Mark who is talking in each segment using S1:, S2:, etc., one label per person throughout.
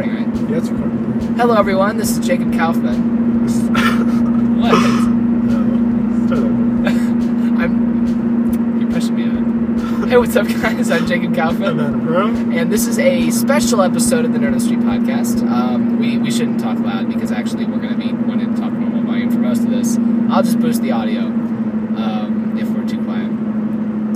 S1: Recording, right?
S2: Yeah, it's recording.
S1: Hello, everyone. This is Jacob Kaufman. What?
S2: no.
S1: I'm. You're pushing me out. Hey, what's up, guys? I'm Jacob
S2: I'm
S1: Kaufman,
S2: Bro.
S1: and this is a special episode of the Nerd on Street podcast. Um, we we shouldn't talk loud because actually we're going to be wanting to talk normal volume for most of this. I'll just boost the audio um, if we're too quiet.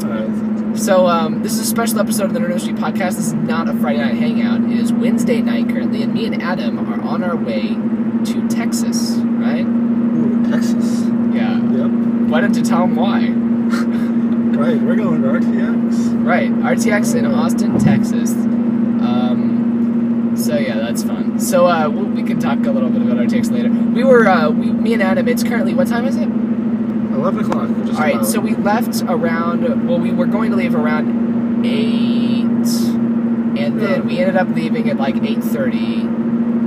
S2: Alright.
S1: So um, this is a special episode of the Nerd Street podcast. This is not a Friday night hangout. It is Wednesday night currently, and me and Adam are on our way to Texas. Right?
S2: Ooh, Texas.
S1: Yeah.
S2: Yep.
S1: Why don't you tell them why?
S2: Right, we're going to RTX.
S1: Right, RTX in Austin, Texas. Um, so yeah, that's fun. So uh, we we can talk a little bit about RTX later. We were, uh, we, me and Adam. It's currently what time is it?
S2: 11 o'clock. Just
S1: All right,
S2: about.
S1: so we left around. Well, we were going to leave around eight, and then we ended up leaving at like eight thirty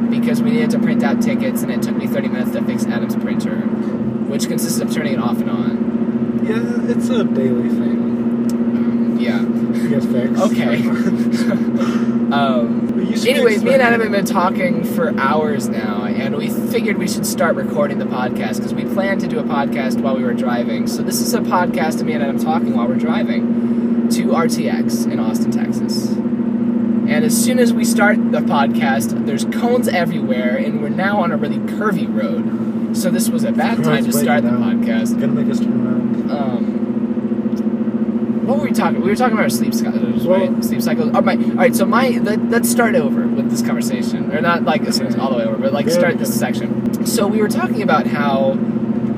S1: because we needed to print out tickets, and it took me thirty minutes to fix Adam's printer, which consists of turning it off and on.
S2: Yeah, it's a daily thing.
S1: Um, yeah.
S2: It gets fixed.
S1: Okay. um,
S2: But you should
S1: anyways, me and Adam have been talking for hours now, figured we should start recording the podcast because we planned to do a podcast while we were driving. So this is a podcast of me and Adam talking while we're driving to RTX in Austin, Texas. And as soon as we start the podcast, there's cones everywhere, and we're now on a really curvy road. So this was a bad time to start the podcast.
S2: Gonna make us turn around.
S1: Um, what were we talking? We were talking about our sleep cycles,
S2: Well-
S1: right? Sleep cycles. Oh, my. All right. So my let, let's start over this conversation, or not like this all the way over, but like start this section. So we were talking about how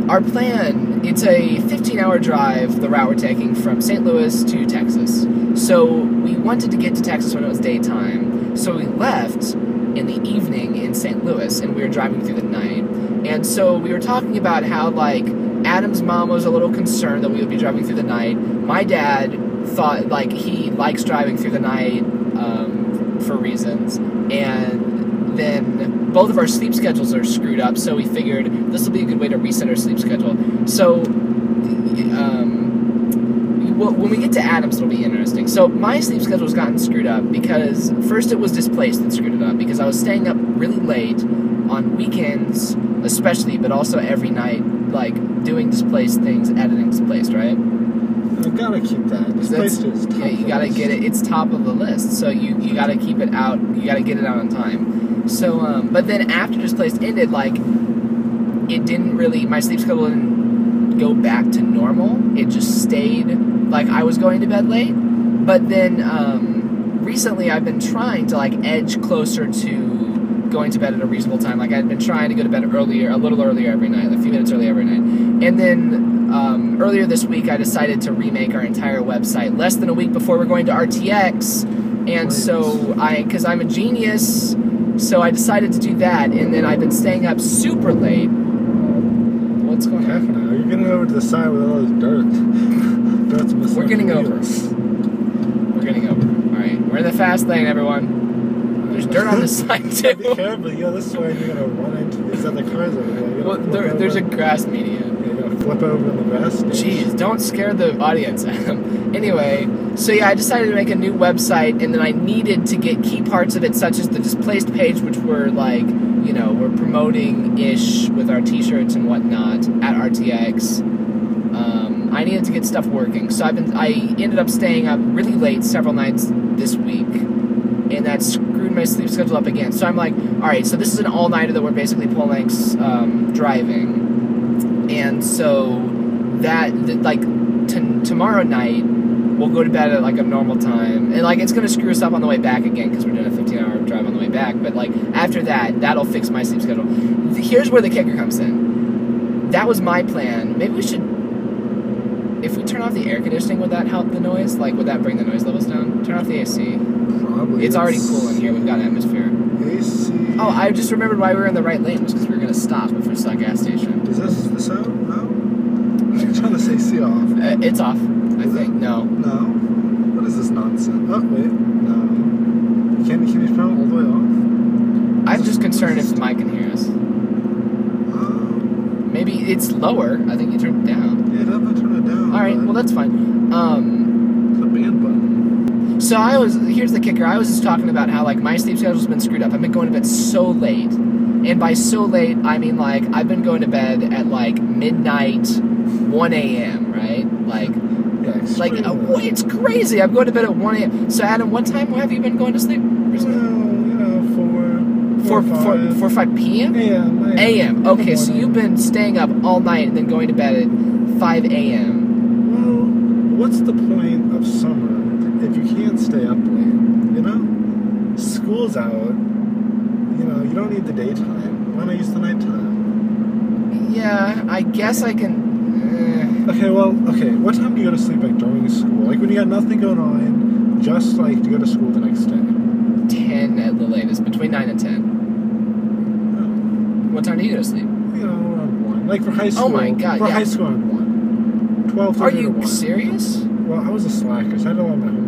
S1: our plan. It's a 15-hour drive. The route we're taking from St. Louis to Texas. So we wanted to get to Texas when it was daytime. So we left in the evening in St. Louis, and we were driving through the night. And so we were talking about how like Adam's mom was a little concerned that we would be driving through the night. My dad thought like he likes driving through the night um, for reasons, and then both of our sleep schedules are screwed up. So we figured this will be a good way to reset our sleep schedule. So. Um, well, when we get to Adams, it'll be interesting. So my sleep schedule's gotten screwed up because first it was displaced that screwed it up because I was staying up really late on weekends, especially, but also every night, like doing displaced things, editing displaced, right?
S2: I gotta keep that. This place is
S1: yeah, you gotta get it. It's top of the list, so you you gotta keep it out. You gotta get it out on time. So, um, but then after displaced ended, like it didn't really. My sleep schedule didn't go back to normal. It just stayed like I was going to bed late. But then um, recently, I've been trying to like edge closer to going to bed at a reasonable time. Like I'd been trying to go to bed earlier, a little earlier every night, a few minutes earlier every night. And then um, earlier this week, I decided to remake our entire website less than a week before we're going to RTX. And so I, because I'm a genius, so I decided to do that. And then I've been staying up super late. What's going
S2: Half
S1: on?
S2: an hour. You're getting over to the side with all this dirt. Missing
S1: We're getting over. We're getting over. All right, we're in the fast lane, everyone. There's dirt on the side
S2: Yeah, be
S1: too.
S2: careful. Yeah, this way you're gonna run into these other cars over there.
S1: Well, there, there's a grass median.
S2: Flip over the grass.
S1: Jeez, don't scare the audience, anyway, so yeah, I decided to make a new website, and then I needed to get key parts of it, such as the displaced page, which were like, you know, we're promoting ish with our T-shirts and whatnot at RTX. Um, I needed to get stuff working, so I've been. I ended up staying up really late several nights this week, and that screwed my sleep schedule up again. So I'm like, all right, so this is an all-nighter that we're basically lengths um, driving, and so that th- like t- tomorrow night we'll go to bed at like a normal time. And like it's gonna screw us up on the way back again because we're doing a 15 hour drive on the way back. But like after that that'll fix my sleep schedule. Here's where the kicker comes in. That was my plan. Maybe we should if we turn off the air conditioning would that help the noise? Like would that bring the noise levels down? Turn off the ac
S2: Probably.
S1: it's already cool in here we've got atmosphere
S2: AC.
S1: oh i just remembered why we were in the right lane because we were gonna stop if we saw a gas station
S2: Is this the sound? No. I'm trying to say C off.
S1: uh, it's off i
S2: Is it?
S1: think no
S2: No. What is this nonsense? Oh wait. No. Can can you turn it all the way off?
S1: i'm just concerned if the mic can hear us
S2: Um,
S1: Maybe it's lower. I think you turned it down.
S2: yeah, definitely turn it down.
S1: All right, well that's fine. Um,
S2: it's a band button.
S1: So I was here's the kicker. I was just talking about how like my sleep schedule's been screwed up. I've been going to bed so late, and by so late I mean like I've been going to bed at like midnight, one a.m. Right? Like
S2: Yeah,
S1: like uh, it's crazy. I'm going to bed at one a.m. So Adam, what time have you been going to sleep?
S2: Well, you know, four,
S1: Four,
S2: four,
S1: four,
S2: five.
S1: four, five p.m.
S2: A.M.
S1: A.m. Okay, so you've been staying up all night and then going to bed at five a.m.
S2: Well, what's the point of summer if you can't stay up late? You know, school's out. You know, you don't need the daytime. Why not I use the nighttime?
S1: Yeah, I guess I can. Uh,
S2: Okay, well, okay. What time do you go to sleep like during school? Like when you got nothing going on, just like to go to school the next day.
S1: 10 at the latest, between 9 and 10.
S2: Oh,
S1: What time do you go to sleep?
S2: you know, around one. Like for high school.
S1: Oh my God,
S2: For
S1: yeah.
S2: high school, around one. Twelve
S1: Are you serious?
S2: Well, I was a slacker, so I a lot of my homework then too.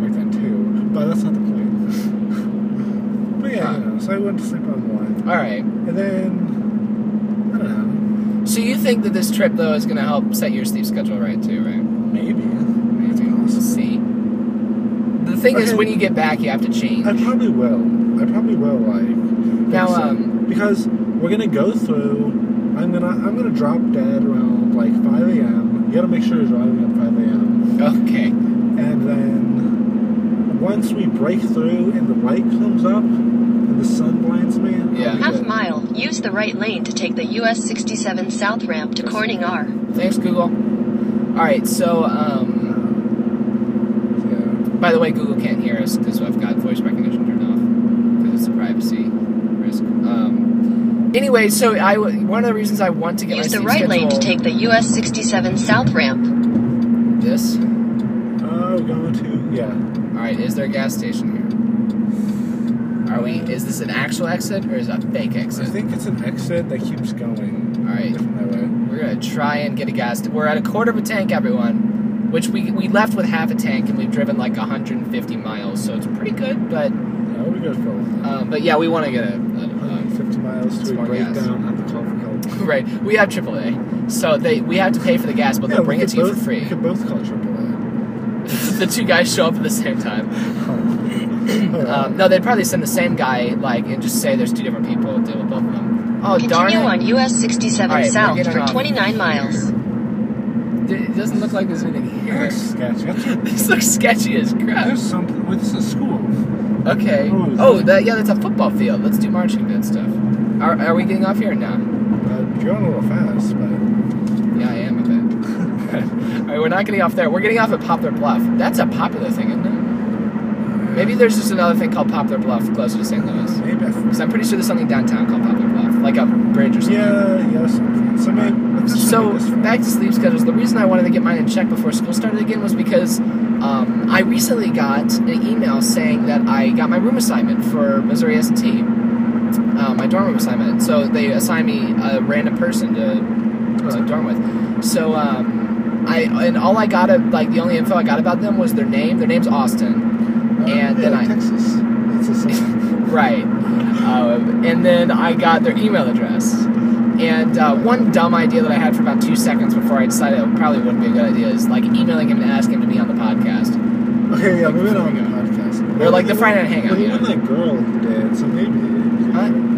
S2: But that's not the point. but yeah,
S1: Huh.
S2: you know, so I went to sleep around one.
S1: Alright.
S2: And then, I don't know,
S1: So you think that this trip, though, is going to help set your sleep schedule right, too, right?
S2: maybe.
S1: Maybe. We'll see. The thing is, when you get back, you have to change.
S2: I probably will. I probably will, like.
S1: Now, um,
S2: Because we're gonna go through. I'm gonna I'm gonna drop dead around like 5 a.m. You gotta make sure you're driving at 5 a.m.
S1: Okay.
S2: And then once we break through and the light comes up and the sun blinds me,
S1: Yeah.
S3: Half
S2: good.
S3: mile, use the right lane to take the US 67 South ramp to Corning R.
S1: Thanks, Google. Alright, so, um,
S2: Yeah.
S1: by the way, Google can't hear us because I've got voice recognition turned off because it's a privacy risk. Um, anyway, so I one of the reasons I want to get
S3: Use
S1: my
S3: the
S1: sleep
S3: right lane to take the US 67 South ramp.
S1: this.
S2: Uh, we're going to yeah.
S1: All right, is there a gas station here? Are we? Is this an actual exit or is it a fake exit?
S2: I think it's an exit that keeps going.
S1: All right.
S2: That way.
S1: We're gonna try and get a gas. We're at a quarter of a tank, everyone. Which we we left with half a tank and we've driven like 150 miles, so it's pretty good. But
S2: Yeah, be good for
S1: um, but yeah, we want to get a, a,
S2: 150 miles to a
S1: gas.
S2: breakdown at the call for help.
S1: right. We have AAA, so they we have to pay for the gas, but they'll bring it to you for free.
S2: We could both call AAA.
S1: The two guys show up at the same time. Um, no, they'd probably send the same guy like and just say there's two different people deal with both of them. Oh darn
S3: Continue
S1: it!
S3: on US 67
S1: All right, we're
S3: South for 29 miles.
S1: It doesn't look like there's anything
S2: It
S1: here.
S2: looks sketchy.
S1: This looks sketchy as crap.
S2: There's something. Wait, this is school.
S1: Okay.
S2: Oh,
S1: Oh, that yeah, that's a football field. Let's do marching band stuff. Are, are we getting off here or no?
S2: Uh, you're going a little fast, but
S1: Yeah, I am a bit. All right, we're not getting off there. We're getting off at Poplar Bluff. That's a popular thing, isn't it? Maybe there's just another thing called Poplar Bluff closer to St. Louis.
S2: maybe.
S1: Because I'm pretty sure there's something downtown called Poplar Bluff, like a bridge or something.
S2: yeah, yes. So maybe.
S1: So
S2: make this fun.
S1: back to sleep schedules. The reason I wanted to get mine in check before school started again was because um, I recently got an email saying that I got my room assignment for Missouri S&T, uh, my dorm room assignment. So they assigned me a random person to, to dorm with. So um, I and all I got of like the only info I got about them was their name. Their name's Austin,
S2: Uh,
S1: and
S2: yeah,
S1: then I-
S2: Texas.
S1: Right. Um, and then I got their email address. And uh, one dumb idea that I had for about two seconds before I decided it probably wouldn't be a good idea is like emailing him and asking him to be on the podcast.
S2: Okay, yeah,
S1: Like,
S2: we went on the podcast.
S1: Or like the Friday night hangout,
S2: Well,
S1: you
S2: even that girl did, so maybe.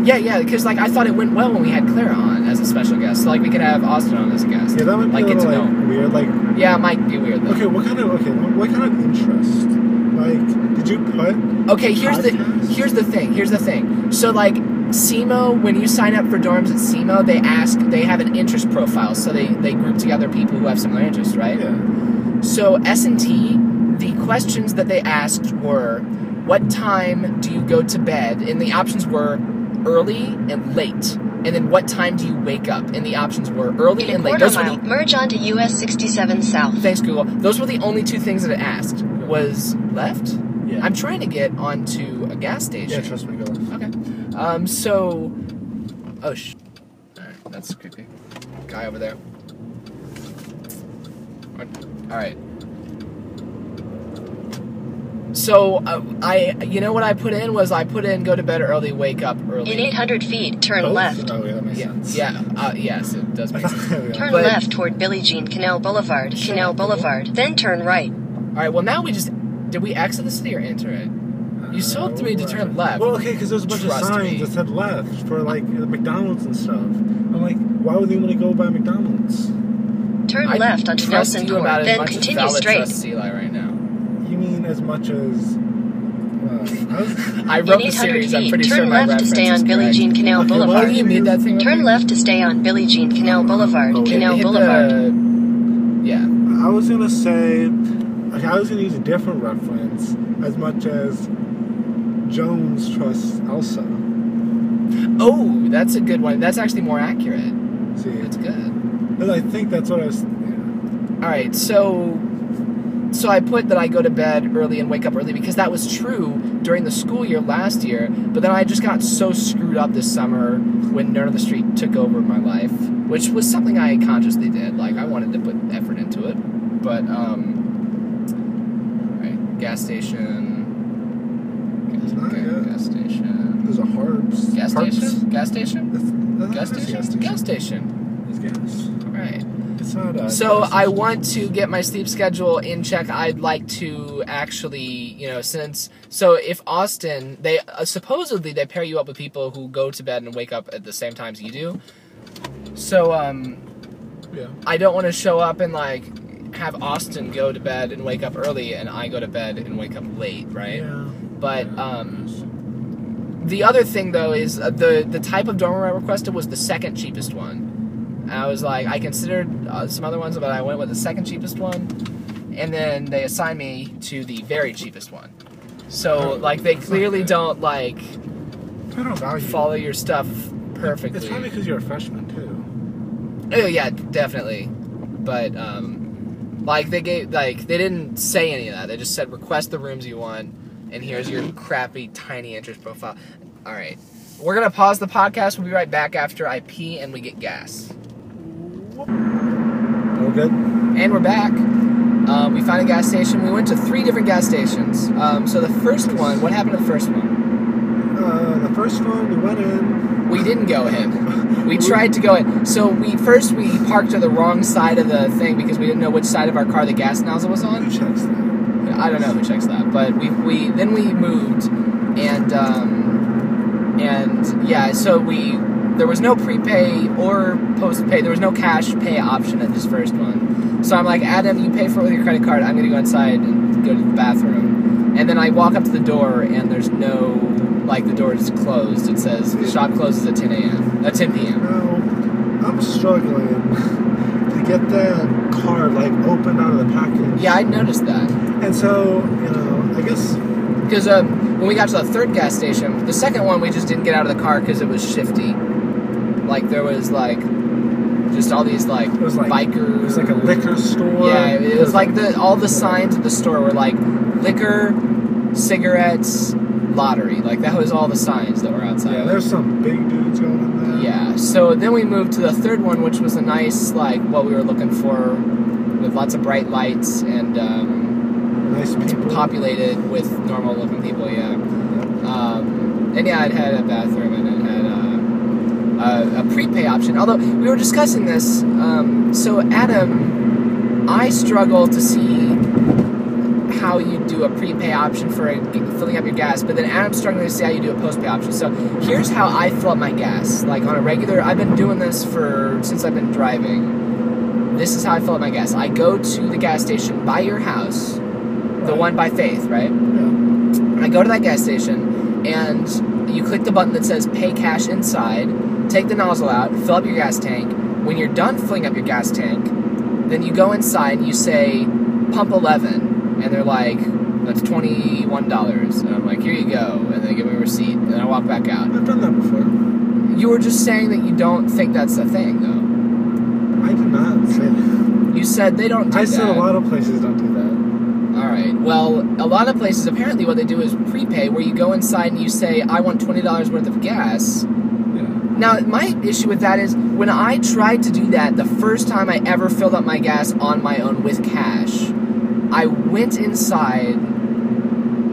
S1: Yeah, yeah, because like I thought it went well when we had Claire on as a special guest. So like we could have Austin on as a guest.
S2: Yeah, that might be
S1: like
S2: a
S1: get to
S2: like
S1: know.
S2: weird. Like,
S1: Yeah, it might be weird though.
S2: okay, what kind of okay, what kind of interest? Like, did you put?
S1: Okay, here's the
S2: Podcast?
S1: here's the thing. Here's the thing. So like SEMO, when you sign up for dorms at SEMO, they ask they have an interest profile. So they they group together people who have similar interests, right?
S2: Yeah.
S1: So S and T, the questions that they asked were, what time do you go to bed? And the options were early and late. And then what time do you wake up? And the options were early
S3: In
S1: and late.
S3: quarter
S1: Those were the
S3: merge onto US 67 South.
S1: thanks Google. Those were the only two things that it asked. Was left?
S2: Yeah.
S1: I'm trying to get onto a gas station.
S2: Yeah, trust me, go.
S1: Okay. Um. So. Oh sh. All right. That's creepy. Guy over there. All right. So uh, I, you know what I put in was I put in go to bed early, wake up early.
S3: In 800 feet, turn
S2: Both?
S3: left.
S2: Oh, yeah, that makes
S1: Yeah.
S2: sense.
S1: Yeah. Uh, yes, it does make sense.
S3: Turn
S1: But-
S3: left toward Billie Jean Canal Boulevard,
S1: Shut
S3: Canal
S1: up, Google.
S3: Boulevard, then turn right.
S1: All right. Well, now we just Did we exit the city or enter it? You told me to turn left.
S2: Well, okay, because there's a bunch
S1: Trust
S2: of signs
S1: me.
S2: that said left for like the McDonald's and stuff. I'm like, why would they want to go by McDonald's?
S3: Turn
S1: I
S3: left onto Nelson Court, then continue
S1: Val would
S3: straight.
S1: trust Eli right now.
S2: You mean as much as? Uh, I was,
S1: I wrote the
S3: 800
S1: series. I'm
S3: feet,
S1: pretty
S3: turn
S1: sure my
S3: left to stay on Billie. Jean Canal
S2: Okay, well,
S3: Boulevard.
S1: Oh, you made that thing.
S3: Turn left to stay on Billie Jean Canal Boulevard.
S2: Oh,
S3: Canal Boulevard.
S1: the- yeah.
S2: I was gonna say, okay, I was gonna use a different reference as much as Jones trusts Elsa.
S1: Oh, that's a good one. That's actually more accurate.
S2: See,
S1: That's good.
S2: but I think that's what I was. Yeah.
S1: All right, so so I put that I go to bed early and wake up early because that was true during the school year last year. But then I just got so screwed up this summer when Nerd on the Street took over my life, which was something I consciously did. Like I wanted to put effort into it, but um, right, gas station. Gas,
S2: Not
S1: gas, gas station.
S2: There's a Harps.
S1: Gas
S2: Harps.
S1: station. Gas station.
S2: That's,
S1: Gas
S2: that's
S1: station. Gas station.
S2: It's gas.
S1: All right.
S2: Not.
S1: So I want to get my sleep schedule in check. I'd like to actually, you know, since so if Austin, they uh, supposedly they pair you up with people who go to bed and wake up at the same times you do. So um,
S2: Yeah.
S1: I don't want to show up and like have Austin go to bed and wake up early, and I go to bed and wake up late, right?
S2: Yeah.
S1: But
S2: Yeah.
S1: um, the other thing though is uh, the the type of dormer I requested was the second cheapest one. And I was like, I considered uh, some other ones, but I went with the second cheapest one. And then they assigned me to the very cheapest one. So like they clearly don't like
S2: I don't value.
S1: follow your stuff perfectly.
S2: It's probably because you're a freshman too.
S1: Oh yeah, definitely. But um, like they gave like they didn't say any of that. They just said request the rooms you want, and here's your crappy tiny interest profile. All right, we're gonna pause the podcast. We'll be right back after I pee and we get gas.
S2: Good.
S1: And we're back. Um, we found a gas station. We went to three different gas stations. Um, so the first one, what happened to the first one?
S2: Uh, the first one we went in.
S1: We didn't go in. We tried to go in. So we first we parked to the wrong side of the thing because we didn't know which side of our car the gas nozzle was on.
S2: Who checks that?
S1: I don't know who checks that, but we we then we moved, and um, and yeah, so we there was no prepay or postpay. There was no cash pay option at this first one. So I'm like, Adam, you pay for it with your credit card. I'm gonna go inside and go to the bathroom, and then I walk up to the door, and there's no like the door is closed. It says the shop closes at 10 a.m. At 10 p.m.
S2: No, I'm struggling to get the card like opened out of the package.
S1: Yeah, I noticed that.
S2: And so, you know, I guess
S1: Because um, when we got to the third gas station, the second one we just didn't get out of the car because it was shifty. Like there was like just all these like,
S2: it was like
S1: biker.
S2: It was like a liquor store.
S1: Yeah, it was like the all the signs of the store were like liquor, cigarettes, lottery. Like that was all the signs that were outside.
S2: Yeah, there's some big dudes going in there.
S1: Yeah. So then we moved to the third one, which was a nice like what we were looking for, with lots of bright lights and um,
S2: Nice people.
S1: populated with normal looking people. Yeah. Um, and yeah, it had a bathroom and it had uh, a, a prepay option. Although we were discussing this, um, so Adam, I struggle to see how you do a prepay option for a, filling up your gas, but then Adam's struggling to see how you do a postpay option. So here's how I fill up my gas. Like on a regular, I've been doing this for since I've been driving. This is how I fill up my gas. I go to the gas station by your house, the
S2: Right.
S1: one by Faith, right?
S2: Yeah.
S1: I go to that gas station and you click the button that says pay cash inside, take the nozzle out, fill up your gas tank. When you're done filling up your gas tank, then you go inside and you say pump 11 and they're like that's $21 and I'm like here you go and they give me a receipt and I walk back out.
S2: I've done that before.
S1: You were just saying that you don't think that's a thing though.
S2: I did not say that.
S1: You said they don't do
S2: I
S1: that.
S2: said a lot of places don't do that.
S1: All right. Well, a lot of places apparently what they do is prepay, where you go inside and you say, "I want twenty dollars worth of gas." Now, my issue with that is when I tried to do that the first time I ever filled up my gas on my own with cash, I went inside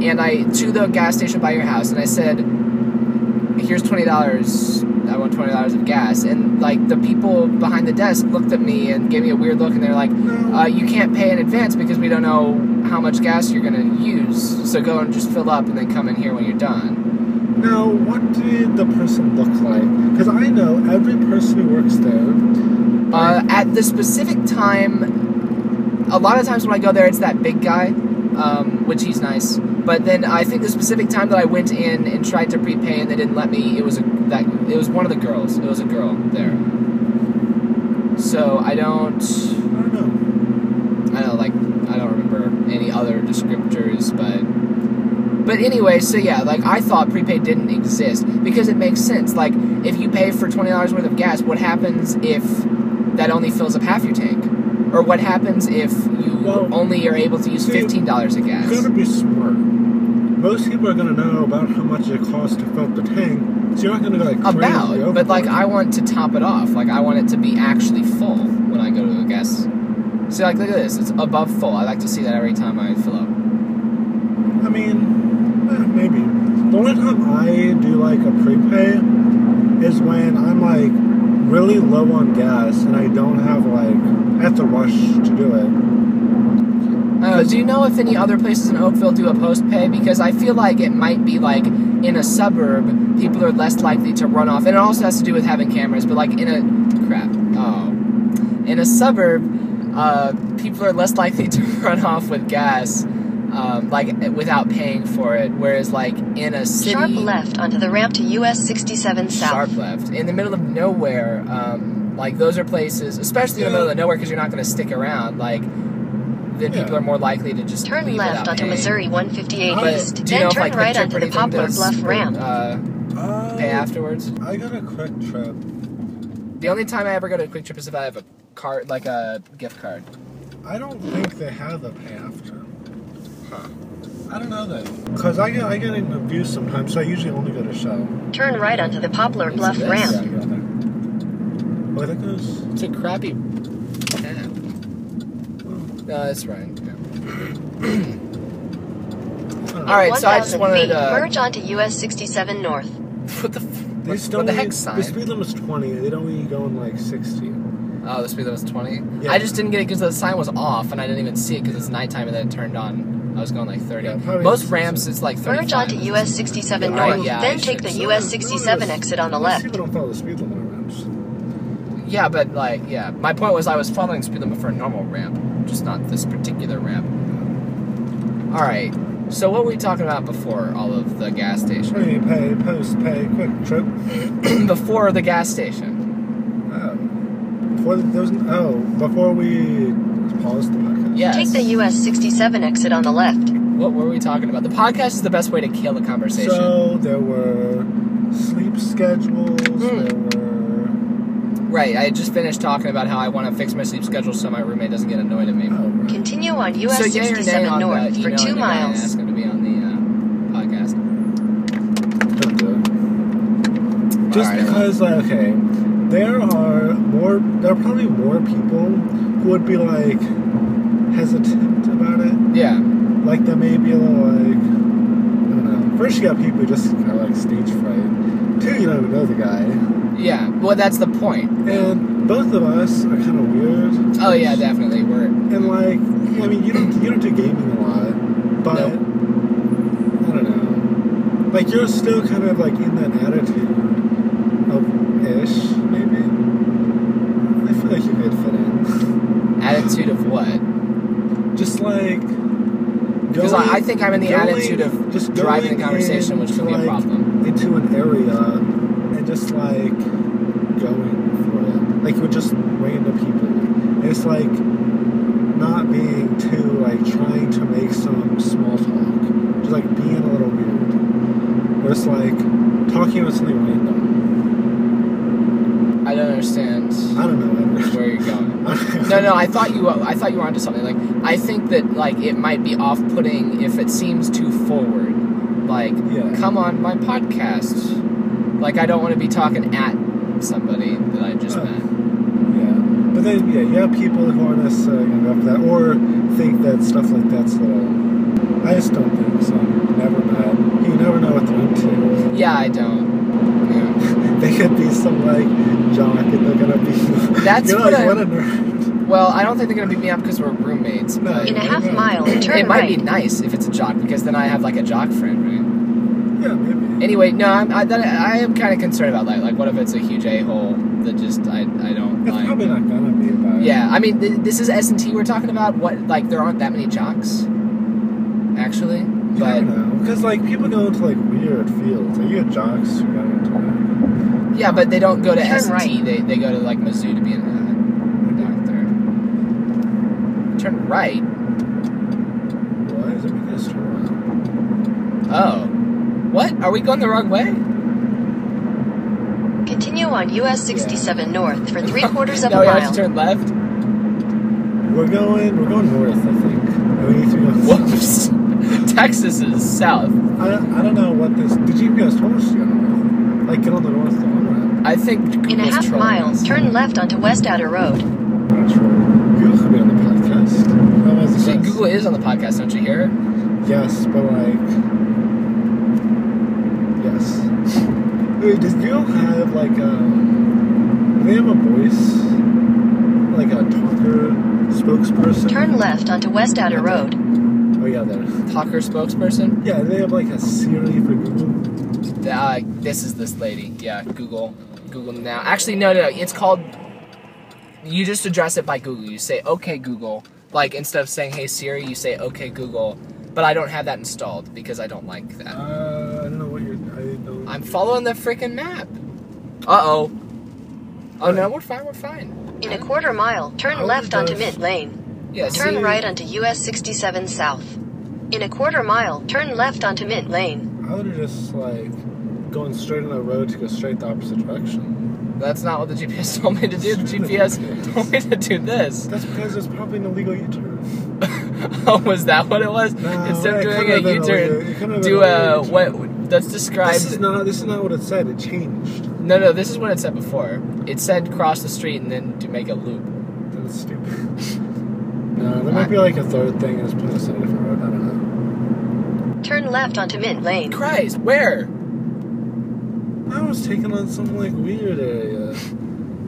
S1: and I to the gas station by your house and I said, "Here's twenty dollars. I want twenty dollars of gas, and like the people behind the desk looked at me and gave me a weird look, and they're like, uh, "You can't pay in advance because we don't know how much gas you're gonna use. So go and just fill up, and then come in here when you're done."
S2: Now, what did the person look like? Because I know every person who works there.
S1: Uh, at the specific time, a lot of times when I go there, it's that big guy, um, which he's nice. But then I think the specific time that I went in and tried to prepay and they didn't let me, it was a that it was one of the girls. It was a girl there. So I don't,
S2: I don't know.
S1: I don't like, I don't remember any other descriptors, but. But anyway, so yeah, like I thought prepaid didn't exist because it makes sense. Like if you pay for twenty dollars worth of gas, what happens if that only fills up half your tank? Or what happens if you
S2: Well,
S1: only are able to use
S2: see,
S1: fifteen dollars of gas?
S2: You gotta be smart. Most people are gonna know about how much it costs to fill up the tank, so you're not gonna go like
S1: About, but like. I want to top it off. Like I want it to be actually full when I go to a gas. See, like look at this, it's above full. I like to see that every time I fill up.
S2: I mean. The only time I do like a prepay is when I'm like really low on gas and I don't have like I have to rush to do it.
S1: Uh, do you know if any other places in Oakville do a post pay? Because I feel like it might be like in a suburb, people are less likely to run off, and it also has to do with having cameras. But like in a crap, oh, in a suburb, uh, people are less likely to run off with gas, um, like without paying for it. Whereas like in a city,
S3: Sharp left onto the ramp to US 67 South.
S1: sharp left in the middle of nowhere. Um, like those are places, especially in the middle of nowhere, because you're not going to stick around. Like then people are more likely to just
S3: Turn
S1: leave
S3: left onto
S1: paying.
S3: Missouri 158
S2: But
S3: East, then
S1: know if
S3: turn
S1: like
S3: right onto
S1: Trip or
S3: the Poplar
S1: does,
S3: Bluff ramp.
S1: Uh,
S2: Uh,
S1: pay afterwards.
S2: I got a quick trip.
S1: The only time I ever go to QuikTrip is if I have a card, like a gift card.
S2: I don't think they have a pay after. Huh. I don't know that. Cause I get I get in abuse sometimes, so I usually only go to Shell.
S3: Turn right onto the Poplar
S1: Is
S3: Bluff
S1: this?
S2: Yeah, I
S3: ramp.
S2: go there. Oh, that goes.
S1: It's a crappy app. No, that's right. Yeah. All right, so I just wanted
S3: feet,
S1: to.
S3: merge onto US 67 North.
S1: What the? f-
S2: They
S1: What,
S2: still
S1: what the
S2: need-
S1: heck sign?
S2: The speed limit limit's 20. They don't need you in like 60.
S1: Oh, the speed limit was 20?
S2: Yeah.
S1: I just didn't get it because the sign was off and I didn't even see it because it's nighttime and then it turned on. I was going like 30.
S2: Yeah,
S1: Most ramps, it's like 30.
S3: Merge onto US 67
S2: Yeah,
S3: North,
S1: I- yeah,
S3: then take the
S2: So,
S3: US 67
S2: no,
S3: exit on the left.
S2: people don't follow the speed limit on ramps.
S1: Yeah, but like, yeah. My point was I was following speed limit for a normal ramp, just not this particular ramp. All right. So what were we talking about before all of the gas station?
S2: Pay, pay, post, pay, quick trip.
S1: before the gas station.
S2: Oh. Before the, there was, oh, before we paused the podcast.
S1: Yes.
S3: Take the US 67 exit on the left.
S1: What were we talking about? The podcast is the best way to kill a conversation.
S2: So there were sleep schedules.
S1: Hmm.
S2: There were.
S1: right. I just finished talking about how I want to fix my sleep schedule so my roommate doesn't get annoyed at me.
S2: Oh, right.
S3: Continue on US
S1: so yay
S3: 67
S1: on
S3: North
S1: the
S3: for
S1: emailing
S3: two
S1: the guy and
S3: miles.
S1: ask him to be on the uh, podcast.
S2: Don't do it. Just
S1: All right.
S2: because, like, okay, there are more. There are probably more people who would be like hesitant about it.
S1: Yeah.
S2: Like they may be a little like. I don't know. First, you got people who just kind of like stage fright. Two, you don't even know the guy.
S1: Yeah. Well, that's the point.
S2: And both of us are kind of weird.
S1: Oh yeah, definitely. We're
S2: And like, I mean, you don't you don't do gaming a lot, but
S1: Nope.
S2: I don't know. Like you're still kind of like in that attitude of ish, maybe. I feel like you could fit in.
S1: Attitude of what?
S2: Just like.
S1: Because I, I think I'm in the
S2: going-
S1: attitude of
S2: just
S1: driving the conversation, which could be a problem.
S2: Into an area and just like going for it, like with just random people. And it's like not being too like trying to make some small talk, just like being a little weird. Where it's like talking about something random.
S1: I don't understand
S2: I don't know. Edward.
S1: where you're going. No, I thought you. I thought you were onto something. Like, I think that like it might be off-putting if it seems too forward. Like,
S2: Yeah.
S1: come on my podcast. Like, I don't want to be talking at somebody that I just
S2: Oh.
S1: met.
S2: Yeah, but then yeah, you have people who aren't necessarily uh, gonna go for that, or think that stuff like that's little. I just don't think so. Never met. You never know what they're into.
S1: Yeah, I don't. Yeah.
S2: they could be some like jock, and they're gonna be.
S1: That's
S2: you're
S1: what
S2: like,
S1: I-
S2: what a nerd.
S1: Well, I don't think they're gonna beat me up because we're roommates. But
S3: In a half mile,
S1: it
S3: turn
S1: might
S3: right.
S1: be nice if it's a jock because then I have like a jock friend, right?
S2: Yeah, maybe.
S1: Anyway, no, I'm, I, that, I am kind of concerned about that. Like, what if it's a huge a hole that just I, I don't
S2: It's
S1: like?
S2: probably not gonna be about.
S1: Yeah, I mean, th- this is S and T we're talking about. What like there aren't that many jocks, actually.
S2: I
S1: But
S2: don't because like people go into like weird fields. Like you get jocks who go into like.
S1: yeah, but they don't go to S and T. They they go to like Mizzou to be a uh, doctor. Turn right.
S2: Why is it making us turn?
S1: Oh, what? Are we going the wrong way?
S3: Continue on US 67 north for three quarters of
S1: no,
S3: a oh,
S1: we have
S3: mile.
S1: to turn left.
S2: We're going. We're going north, I think. And we need to go.
S1: Whoops. Texas is south.
S2: I, I don't know what this. The GPS told us to go north. Like get on the north on
S1: I think
S3: In a half mile, turn left onto West Outer Road.
S2: ramp. Not sure. Google could be on the podcast. That was the
S1: See,
S2: best.
S1: Google is on the podcast, don't you hear? it?
S2: Yes, but like. Yes. Wait, does Google have like a? Do they have a voice? Like a talker spokesperson?
S3: Turn left onto West Outer Road.
S2: Oh yeah, there.
S1: Talker spokesperson.
S2: Yeah, they have like a Siri for Google.
S1: Uh, this is this lady. Yeah, Google. Google now. Actually, no, no, no. It's called. You just address it by Google. You say, "Okay, Google." Like instead of saying, "Hey Siri," you say, "Okay, Google." But I don't have that installed because I don't like that.
S2: Uh, I don't know what you're. I don't.
S1: I'm following the freaking map. Uh oh. Oh no, we're fine. We're fine.
S3: In a quarter mile, turn left onto
S2: does-
S3: Mint Lane.
S1: Yeah.
S3: Turn
S1: see?
S3: right onto US 67 south. In a quarter mile, turn left onto Mint Lane.
S2: I would have just like going straight on the road to go straight the opposite direction.
S1: That's not what the GPS told me to do. The GPS told me to do this.
S2: That's because it's probably an illegal U-turn.
S1: oh, was that what it was?
S2: No,
S1: Instead of doing
S2: couldn't
S1: a
S2: have been
S1: U-turn,
S2: illegal. It couldn't have
S1: do a what? That's described.
S2: This is not. This is not what it said. It changed.
S1: No, no, this is what it said before. It said cross the street and then to make a loop.
S2: That's stupid. no, there might be like a third thing and it's putting us on a different road. I don't know.
S3: Turn left onto Mint Lane.
S1: Christ, where?
S2: I was taking on some like weird area.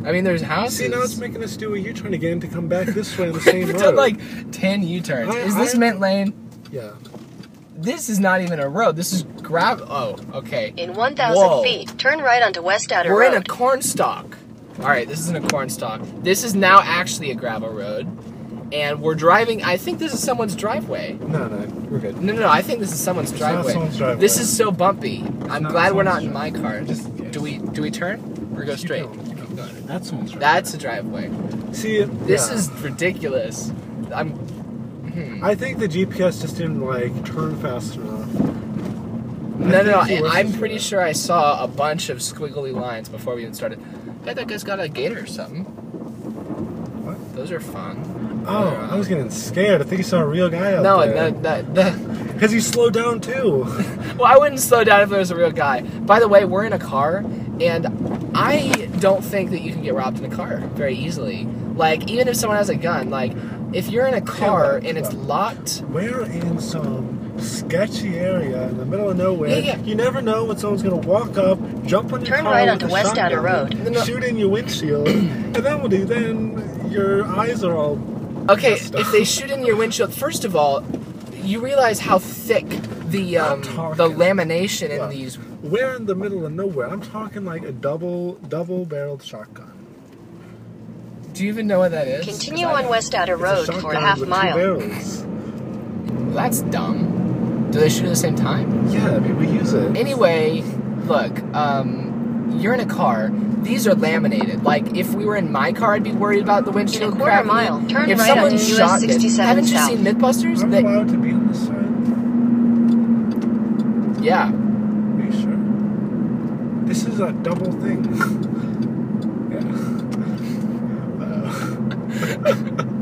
S1: I mean, there's houses.
S2: See, now it's making us do a U-turn again to come back this way on the same
S1: We've
S2: road.
S1: done like ten U-turns.
S2: I-
S1: is this
S2: I-
S1: Mint Lane?
S2: yeah.
S1: This is not even a road. This is grab. Oh, okay.
S3: In 1,000
S1: Whoa.
S3: feet, turn right onto West Outer
S1: We're in a
S3: Road.
S1: corn. All right, this isn't a cornstalk. This is now actually a gravel road, and we're driving. I think this is someone's driveway.
S2: No, no, we're good.
S1: No, no, no. I think this is someone's
S2: It's not
S1: driveway.
S2: someone's driveway.
S1: This is so bumpy. I'm glad we're not
S2: someone's
S1: in my car.
S2: Just- yeah,
S1: do we do we turn or go
S2: Keep
S1: straight?
S2: going, keep going. That's someone's driveway.
S1: That's a driveway.
S2: See,
S1: This
S2: yeah.
S1: is ridiculous. I'm. hmm.
S2: I think the GPS just didn't like turn fast enough.
S1: No, no, no. I, I'm pretty sure I saw a bunch of squiggly lines before we even started. I Hey, that guy's got a gator or something.
S2: What?
S1: Those are fun.
S2: Oh, I was getting scared. I think you saw a real guy out
S1: No,
S2: there.
S1: no, that that
S2: Because you slowed down too.
S1: Well, I wouldn't slow down if there was a real guy. By the way, we're in a car, and I don't think that you can get robbed in a car very easily. Like, even if someone has a gun, like, if you're in a car
S2: look,
S1: and it's locked,
S2: We're in some sketchy area in the middle of nowhere.
S1: Yeah, yeah.
S2: You never know when someone's gonna walk up, jump on your
S3: Turn
S2: car
S3: right onto West Outer Road.
S1: No, no.
S2: shoot in your windshield, and then what do you? Then your eyes are all.
S1: okay,
S2: messed
S1: if they shoot in your windshield, first of all, you realize how thick the um, the lamination in
S2: Look,
S1: these.
S2: We're in the middle of nowhere. I'm talking like a double double barreled shotgun.
S1: Do you even know what that is?
S3: Continue
S1: I
S3: on
S1: don't.
S3: West Outer
S2: It's a
S3: Road for a half
S2: with
S3: mile.
S2: Two barrels.
S1: Well, that's dumb. Do they shoot at the same time?
S2: Yeah, we use it.
S1: Anyway, look, um, you're in a car. These are laminated. Like, if we were in my car, I'd be worried about the windshield
S3: In a quarter
S1: cracking.
S3: mile, turn
S1: if
S3: right
S1: someone
S3: onto US
S1: shot this,
S3: 67
S1: haven't you
S3: south.
S1: seen MythBusters?
S2: I'm
S1: They-
S2: allowed to be on this side.
S1: yeah.
S2: Are you sure? This is a double thing. yeah.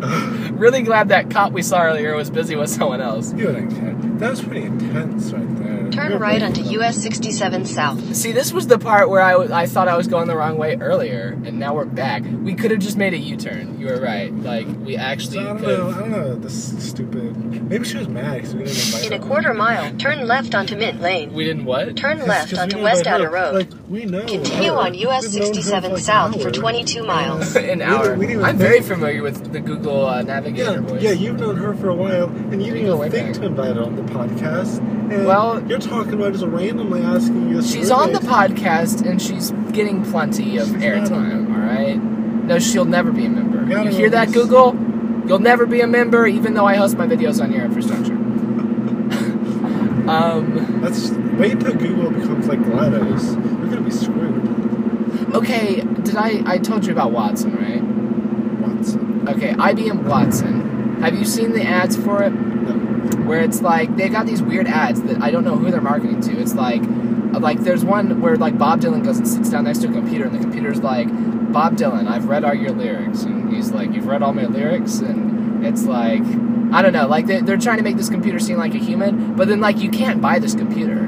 S2: Uh,
S1: really glad that cop we saw earlier was busy with someone else.
S2: You wouldn't. That was pretty intense right there.
S3: Turn right onto. US 67 South.
S1: See, this was the part where I, I thought I was going the wrong way earlier, and now we're back. We could have just made a U-turn. You were right. Like we actually
S2: So I don't
S1: could.
S2: know. I don't know. This is stupid. Maybe she was mad because we didn't invite
S3: In a
S2: her.
S3: quarter mile, turn left onto Mint Lane.
S1: We didn't what?
S3: Turn
S2: It's
S3: left
S2: 'cause we
S3: onto West
S2: invite her.
S3: Outer Road.
S2: Like we know.
S3: Continue
S2: her.
S3: on US
S2: We've known her
S3: 67
S2: like
S3: South for 22 miles.
S1: An
S2: We
S1: hour.
S2: didn't- we didn't
S1: I'm very
S2: think-
S1: familiar with the Google uh, Navigator
S2: Yeah,
S1: voice.
S2: yeah, you've known her for a while, and you didn't
S1: go way
S2: even think
S1: back.
S2: to invite her on the podcast. And
S1: Well-
S2: you're talking about just randomly asking you.
S1: She's on the podcast and she's getting plenty of airtime. All right. No, she'll never be a member. You hear that,
S2: this-
S1: Google? You'll never be a member, even though I host my videos on your infrastructure. um.
S2: That's wait until Google becomes like GLaDOS. We're gonna be screwed.
S1: Okay. Did I? I told you about Watson, right?
S2: Watson.
S1: Okay. IBM Watson. Have you seen the ads for it? Where it's like they've got these weird ads that I don't know who they're marketing to. It's like like there's one where like Bob Dylan goes and sits down next to a computer and the computer's like Bob Dylan, I've read all your lyrics. And he's like you've read all my lyrics? And it's like I don't know like they, they're trying to make this computer seem like a human but then like you can't buy this computer.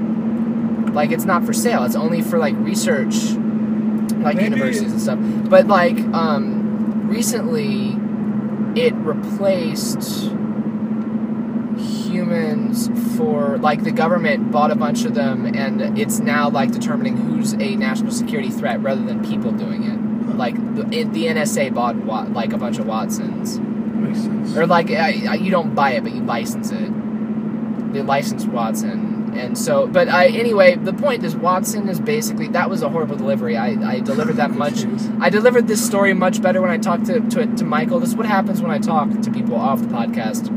S1: Like it's not for sale. It's only for like research like
S2: Maybe-
S1: universities and stuff. But like um recently it replaced humans for like the government bought a bunch of them and it's now like determining who's a national security threat rather than people doing it like the, the nsa bought like a bunch of watsons
S2: Makes sense.
S1: or like I, I, you don't buy it but you license it they license watson and so but I, anyway the point is watson is basically that was a horrible delivery i, I delivered that much I delivered this story much better when I talked to, to, to Michael. This is what happens when I talk to people off the podcast.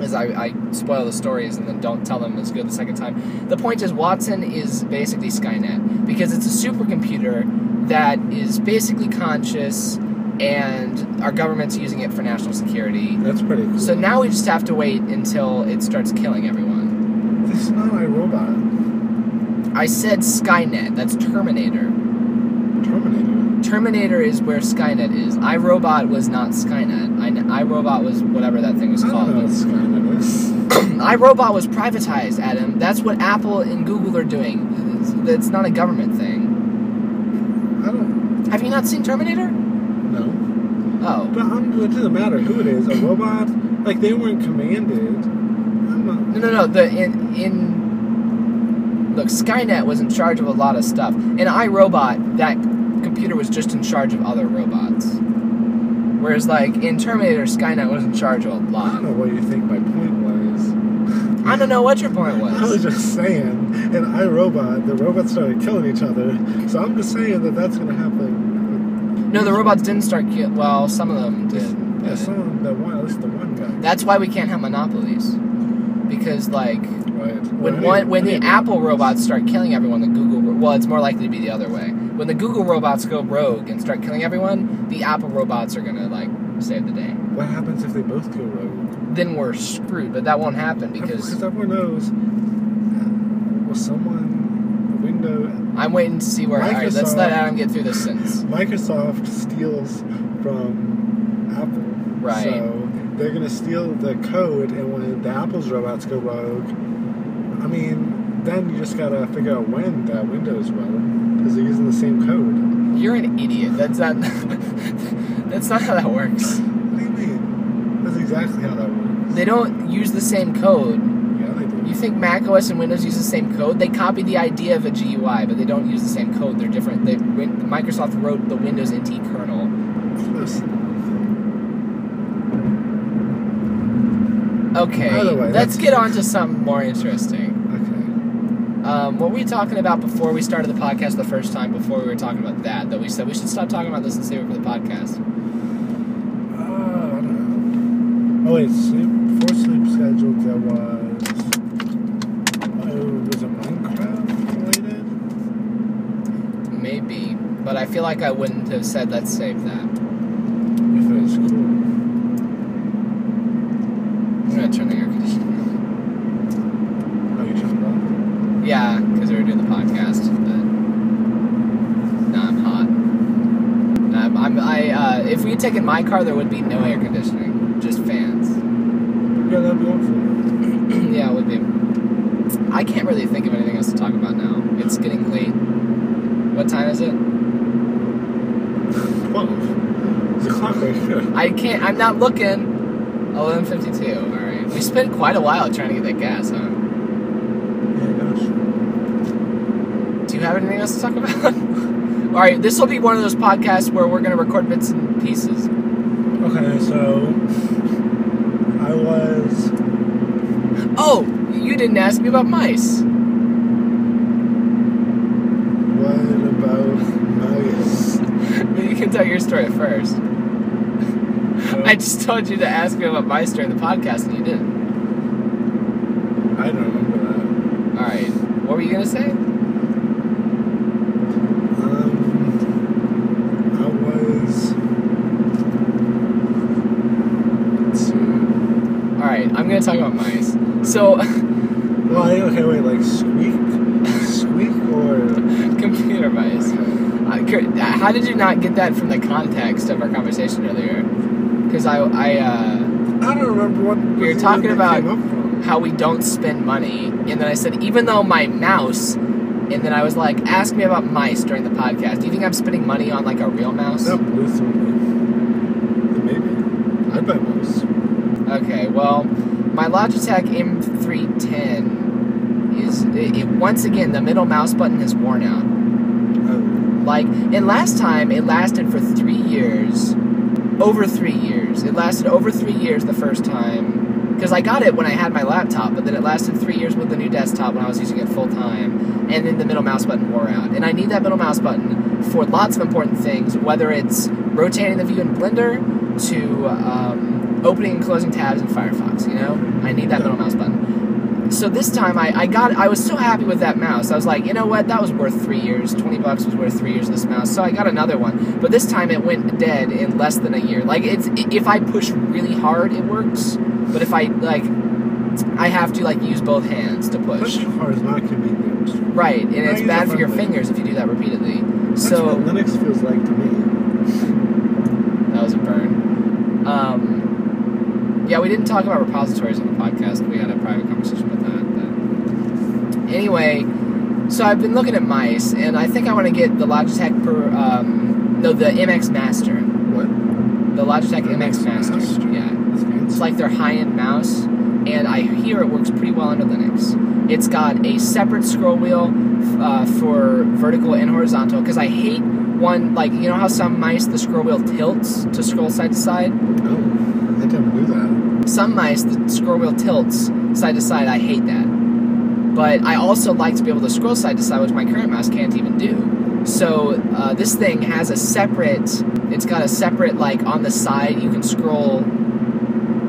S1: Is I, I spoil the stories and then don't tell them it's good the second time. The point is Watson is basically Skynet because it's a supercomputer that is basically conscious and our government's using it for national security.
S2: That's pretty cool.
S1: So now we just have to wait until it starts killing everyone.
S2: this is not iRobot.
S1: I said Skynet. That's Terminator.
S2: Terminator.
S1: Terminator is where Skynet is. iRobot was not Skynet. I, iRobot was whatever that thing was
S2: I
S1: called.
S2: don't know what Skynet is.
S1: iRobot was privatized, Adam. That's what Apple and Google are doing. It's, it's not a government thing.
S2: I don't
S1: Have you not seen Terminator?
S2: No.
S1: Oh.
S2: But I'm, it doesn't matter who it is. A robot, like they weren't commanded. I'm not.
S1: No, no, no. The in in look, Skynet was in charge of a lot of stuff. In iRobot, that computer was just in charge of other robots. Whereas, like in Terminator, Skynet was in charge of a lot.
S2: I don't know what you think my point was.
S1: I don't know what your point was.
S2: I was just saying, in iRobot, the robots started killing each other. So I'm just saying that that's going to happen.
S1: No, the robots didn't start. killing. well, some of them did.
S2: Yeah, some of the one, at least the one guy.
S1: That's why we can't have monopolies. Because like
S2: Right.
S1: when
S2: Well,
S1: one when the. Apple robots start killing everyone, the Google well, it's more likely to be the other way. When the Google robots go rogue and start killing everyone, the Apple robots are gonna like save the day.
S2: What happens if they both go rogue?
S1: Then we're screwed. But that won't happen because
S2: Because everyone knows. Uh, will someone, window,
S1: I'm waiting to see where. All right, let's let
S2: Microsoft-
S1: Adam get through this sentence.
S2: Microsoft steals from Apple.
S1: Right.
S2: So they're gonna steal the code, and when the Apple's robots go rogue, I mean, then you just gotta figure out when that Windows run because they're using the same code.
S1: You're an idiot. That's not. that's not how that works.
S2: What do you mean? That's exactly how that works.
S1: They don't use the same code.
S2: Yeah, they do.
S1: You think Mac OS and Windows use the same code? They copy the idea of a GUI, but they don't use the same code. They're different. They Microsoft wrote the Windows NT kernel.
S2: Close.
S1: Okay,
S2: way,
S1: let's get on to something more interesting. Um, what were we talking about before we started the podcast the first time? Before we were talking about that, that we said we should stop talking about this and save it for the podcast.
S2: Uh, I don't know. Oh wait, sleep before sleep schedule there was. Oh, was it Minecraft related?
S1: Maybe, but I feel like I wouldn't have said let's save that.
S2: If it was cool.
S1: I'm gonna turn the air conditioning.
S2: Oh, you turned it off.
S1: Yeah, because we were doing the podcast. But nah, I'm hot. I'm I if we had taken my car, there would be no air conditioning, just fans.
S2: Okay, that'd be helpful.
S1: yeah, it would be. I can't really think of anything else to talk about now. It's getting late. What time is it?
S2: Twelve. There's a clock right.
S1: I can't. I'm not looking. 11:52. All right. We spent quite a while trying to get that gas, huh?
S2: Yeah, gosh.
S1: Do you have anything else to talk about? All right. This will be one of those podcasts where we're gonna record bits and pieces.
S2: Okay, so I was
S1: Oh, you didn't ask me about mice.
S2: what about mice?
S1: you can tell your story first. Uh, I just told you to ask me about mice during the podcast, and you didn't.
S2: I don't remember that.
S1: All right. What were you gonna say?
S2: Um, I was. Let's see.
S1: All right. I'm gonna talk about mice. So,
S2: Well, I- okay, wait, like squeak, squeak, or
S1: computer mice. Uh, how did you not get that from the context of our conversation earlier? Because I, I, uh,
S2: I don't remember what
S1: We were talking about-
S2: came up from.
S1: how we don't spend money, and then I said, even though my mouse, and then I was like, ask me about mice during the podcast. Do you think I'm spending money on like a real mouse?
S2: That blew. Maybe. I bet mouse.
S1: Okay, well, my Logitech M310 is it, it- once again the middle mouse button has worn out.
S2: Oh,
S1: Like, and last time it lasted for three years, over three years. It lasted over three years the first time. Because I got it when I had my laptop, but then it lasted three years with the new desktop when I was using it full time. And then the middle mouse button wore out. And I need that middle mouse button for lots of important things, whether it's rotating the view in Blender to um, opening and closing tabs in Firefox, you know? I need that middle mouse button so this time I, I got I was so happy with that mouse. I was like, you know what, that was worth three years. Twenty bucks was worth three years of this mouse. So I got another one. But this time it went dead in less than a year. Like it's if I push really hard, it works. But if I like, I have to like use both hands to push.
S2: push hard is not convenient.
S1: Right, and it's bad for your fingers if you do that repeatedly.
S2: That's
S1: so
S2: what Linux feels like to me.
S1: That was a burn. Um, yeah, we didn't talk about repositories on the podcast. We had a private conversation about that. But anyway, so I've been looking at mice, and I think I want to get the Logitech per um, no the MX Master,
S2: What?
S1: the Logitech MX Master.
S2: Master?
S1: Yeah, it's like their high-end mouse, and I hear it works pretty well under Linux. It's got a separate scroll wheel uh, for vertical and horizontal because I hate one like you know how some mice the scroll wheel tilts to scroll side to side.
S2: No, I didn't do that.
S1: Some mice the scroll wheel tilts side to side. I hate that, but I also like to be able to scroll side to side, which my current mouse can't even do. So uh, this thing has a separate. It's got a separate like on the side you can scroll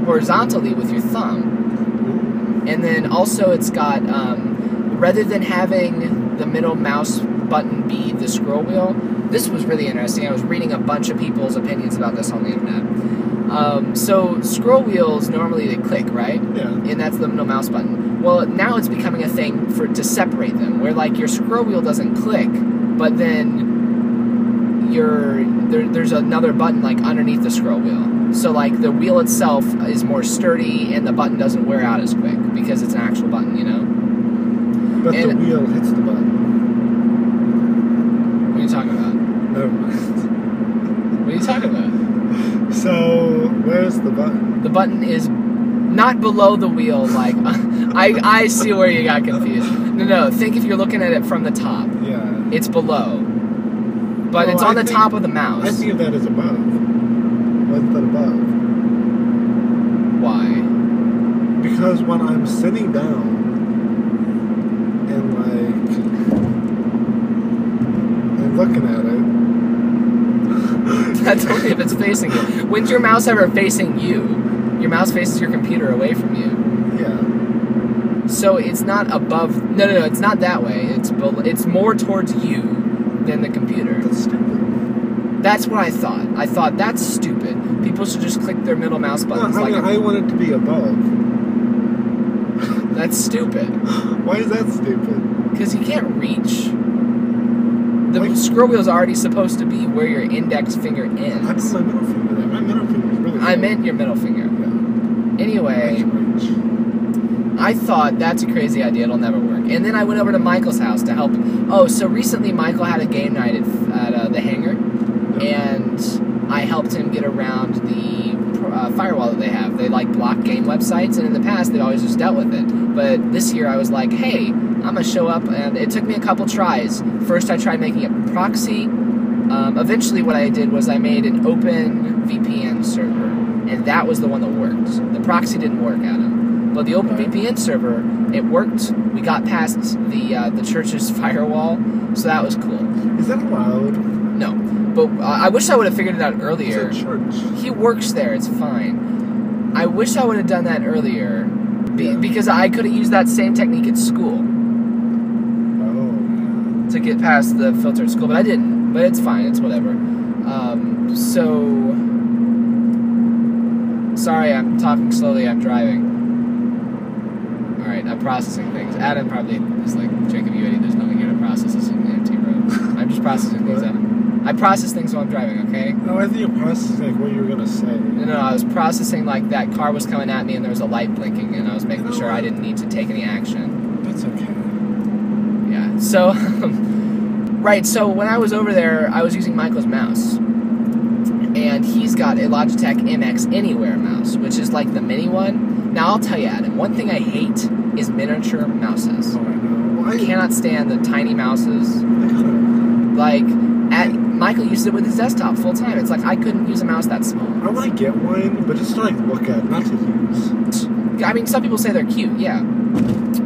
S1: horizontally with your thumb. And then also it's got um, rather than having the middle mouse button be the scroll wheel. This was really interesting. I was reading a bunch of people's opinions about this on the internet. Um, so scroll wheels normally they click right,
S2: Yeah.
S1: and that's the middle mouse button. Well, now it's becoming a thing for to separate them, where like your scroll wheel doesn't click, but then your there, there's another button like underneath the scroll wheel. So like the wheel itself is more sturdy, and the button doesn't wear out as quick because it's an actual button, you know.
S2: But the wheel hits the button.
S1: What are you talking about?
S2: Never mind.
S1: What are you talking about?
S2: So where's the button?
S1: The button is not below the wheel. Like I, I see where you got confused. No, no. Think if you're looking at it from the top,
S2: Yeah.
S1: it's below, but it's
S2: I
S1: on the
S2: think-
S1: top of the mouse.
S2: I see that as above. What's that above?
S1: Why?
S2: Because when I'm sitting down and like looking at it.
S1: That's only if it's facing you. When's your mouse ever facing you? Your mouse faces your computer away from you.
S2: Yeah.
S1: So it's not above. No, no, no. It's not that way. It's bel it's more towards you than the computer.
S2: That's stupid.
S1: That's what I thought. I thought that's stupid. People should just click their middle mouse
S2: No,
S1: buttons
S2: I
S1: like
S2: mean, I want it to be above.
S1: that's stupid
S2: Why is that stupid?
S1: because you can't reach. The scroll is already supposed to be where your index finger
S2: I put
S1: ends.
S2: my middle finger there. My middle finger is really.
S1: I meant your middle finger.
S2: Yeah.
S1: Anyway, I thought that's a crazy idea. It'll never work. And then I went over to Michael's house to help. Oh, so recently Michael had a game night at, at uh, the hangar, and I helped him get around the uh, firewall that they have. They like block game websites, and in the past they've always just dealt with it. But this year I was like, hey, I'm gonna show up, and it took me a couple tries. First I tried making a proxy. Um, eventually, what I did was I made an open VPN server, and that was the one that worked. The proxy didn't work, Adam. But the OpenVPN server, it worked. We got past the uh, the church's firewall, so that was cool.
S2: Is that allowed?
S1: No, but uh, I wish I would have figured it out earlier.
S2: It's a church.
S1: He works there. It's fine. I wish I would have done that earlier, be,
S2: Yeah.
S1: because I could have used that same technique at school to get past the filter at school, but I didn't. But it's fine. It's whatever. Um, so sorry, I'm talking slowly. I'm driving. All right, I'm processing things. Adam probably is like, Jacob, you idiot. There's nothing here to process. This is an empty road. I'm just processing things, Adam. I process things while I'm driving. Okay.
S2: No, I think you're processing like what you were gonna say.
S1: No, no, I was processing like that car was coming at me and there was a light blinking, and I was making
S2: You
S1: sure I didn't need to take any action.
S2: That's okay.
S1: Yeah. So, right. So when I was over there, I was using Michael's mouse, and he's got a Logitech MX Anywhere mouse, which is like the mini one. Now I'll tell you, Adam. One thing I hate is miniature mouses.
S2: Oh, I know. Well,
S1: I cannot stand the tiny mouses. Like, at, Michael uses it with his desktop full time. It's like I couldn't use a mouse that small.
S2: I want to get one, but just to like look at, not to use.
S1: I mean, some people say they're cute, yeah.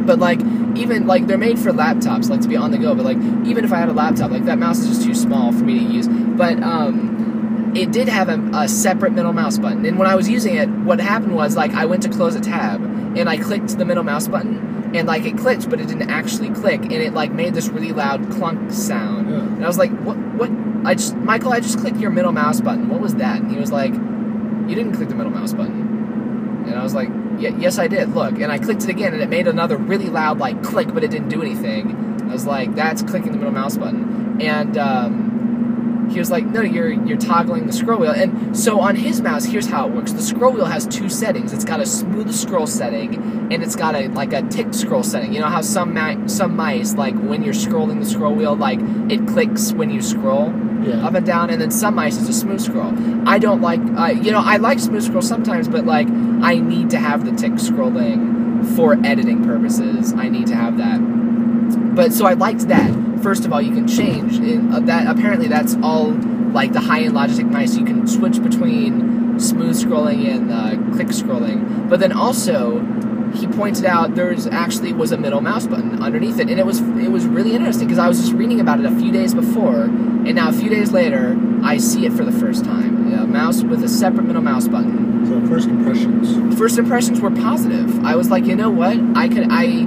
S1: But like, even like they're made for laptops, like to be on the go. But like, even if I had a laptop, like that mouse is just too small for me to use. But um, it did have a, a separate middle mouse button, and when I was using it, what happened was like I went to close a tab, and I clicked the middle mouse button, and like it clicked, but it didn't actually click, and it like made this really loud clunk sound.
S2: Yeah.
S1: And I was like, what? What? I just, Michael, I just clicked your middle mouse button. What was that? And he was like, you didn't click the middle mouse button. And I was like, yes, I did. Look, and I clicked it again, and it made another really loud like click, but it didn't do anything. I was like, that's clicking the middle mouse button. And um, he was like, no, you're you're toggling the scroll wheel. And so on his mouse, here's how it works. The scroll wheel has two settings. It's got a smooth scroll setting, and it's got a like a ticked scroll setting. You know how some mi- some mice like when you're scrolling the scroll wheel, like it clicks when you scroll
S2: Yeah.
S1: up and down, and then some mice is a smooth scroll. I don't like, uh, you know, I like smooth scroll sometimes, but like I need to have the tick scrolling for editing purposes. I need to have that. But so I liked that. First of all, you can change in, uh, that. Apparently, that's all like the high-end Logitech mice. You can switch between smooth scrolling and uh, click scrolling. But then also, he pointed out there's actually was a middle mouse button underneath it, and it was it was really interesting because I was just reading about it a few days before, and now a few days later, I see it for the first time. A mouse with a separate middle mouse button.
S2: So first impressions.
S1: First impressions were positive. I was like, you know what? I could I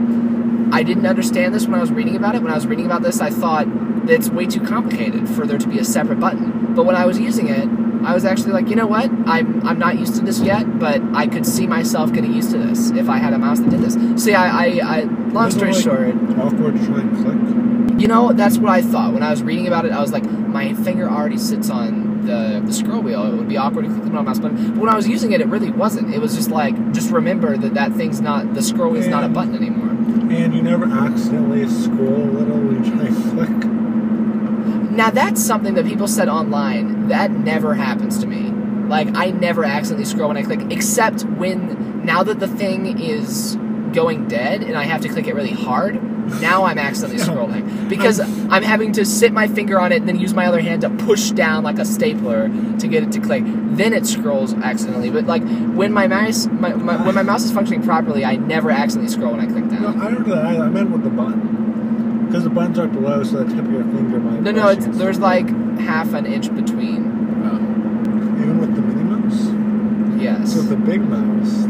S1: I didn't understand this when I was reading about it. When I was reading about this, I thought it's way too complicated for there to be a separate button. But when I was using it, I was actually like, you know what? I'm I'm not used to this yet, but I could see myself getting used to this if I had a mouse that did this. Yeah, I, I, I long story
S2: like,
S1: short,
S2: Awkward try and click.
S1: You know, that's what I thought. When I was reading about it, I was like, my finger already sits on the, the scroll wheel. It would be awkward to click the middle mouse button. But when I was using it, it really wasn't. It was just like, just remember that that thing's not, the scroll wheel's not a button anymore.
S2: And you never accidentally scroll a little when you try and click.
S1: Now, that's something that people said online. That never happens to me. Like, I never accidentally scroll when I click, except when, now that the thing is going dead and I have to click it really hard, now I'm accidentally scrolling. Because I'm having to sit my finger on it and then use my other hand to push down like a stapler to get it to click. Then it scrolls accidentally. But, like, when my mouse, my, my, when my mouse is functioning properly, I never accidentally scroll when I click
S2: No,
S1: down.
S2: I don't know that either. I meant with the button. Because the buttons are below, so the tip of your finger might.
S1: No, no, it's, there's like half an inch between. Oh.
S2: Even with the mini mouse?
S1: Yes.
S2: So the big mouse.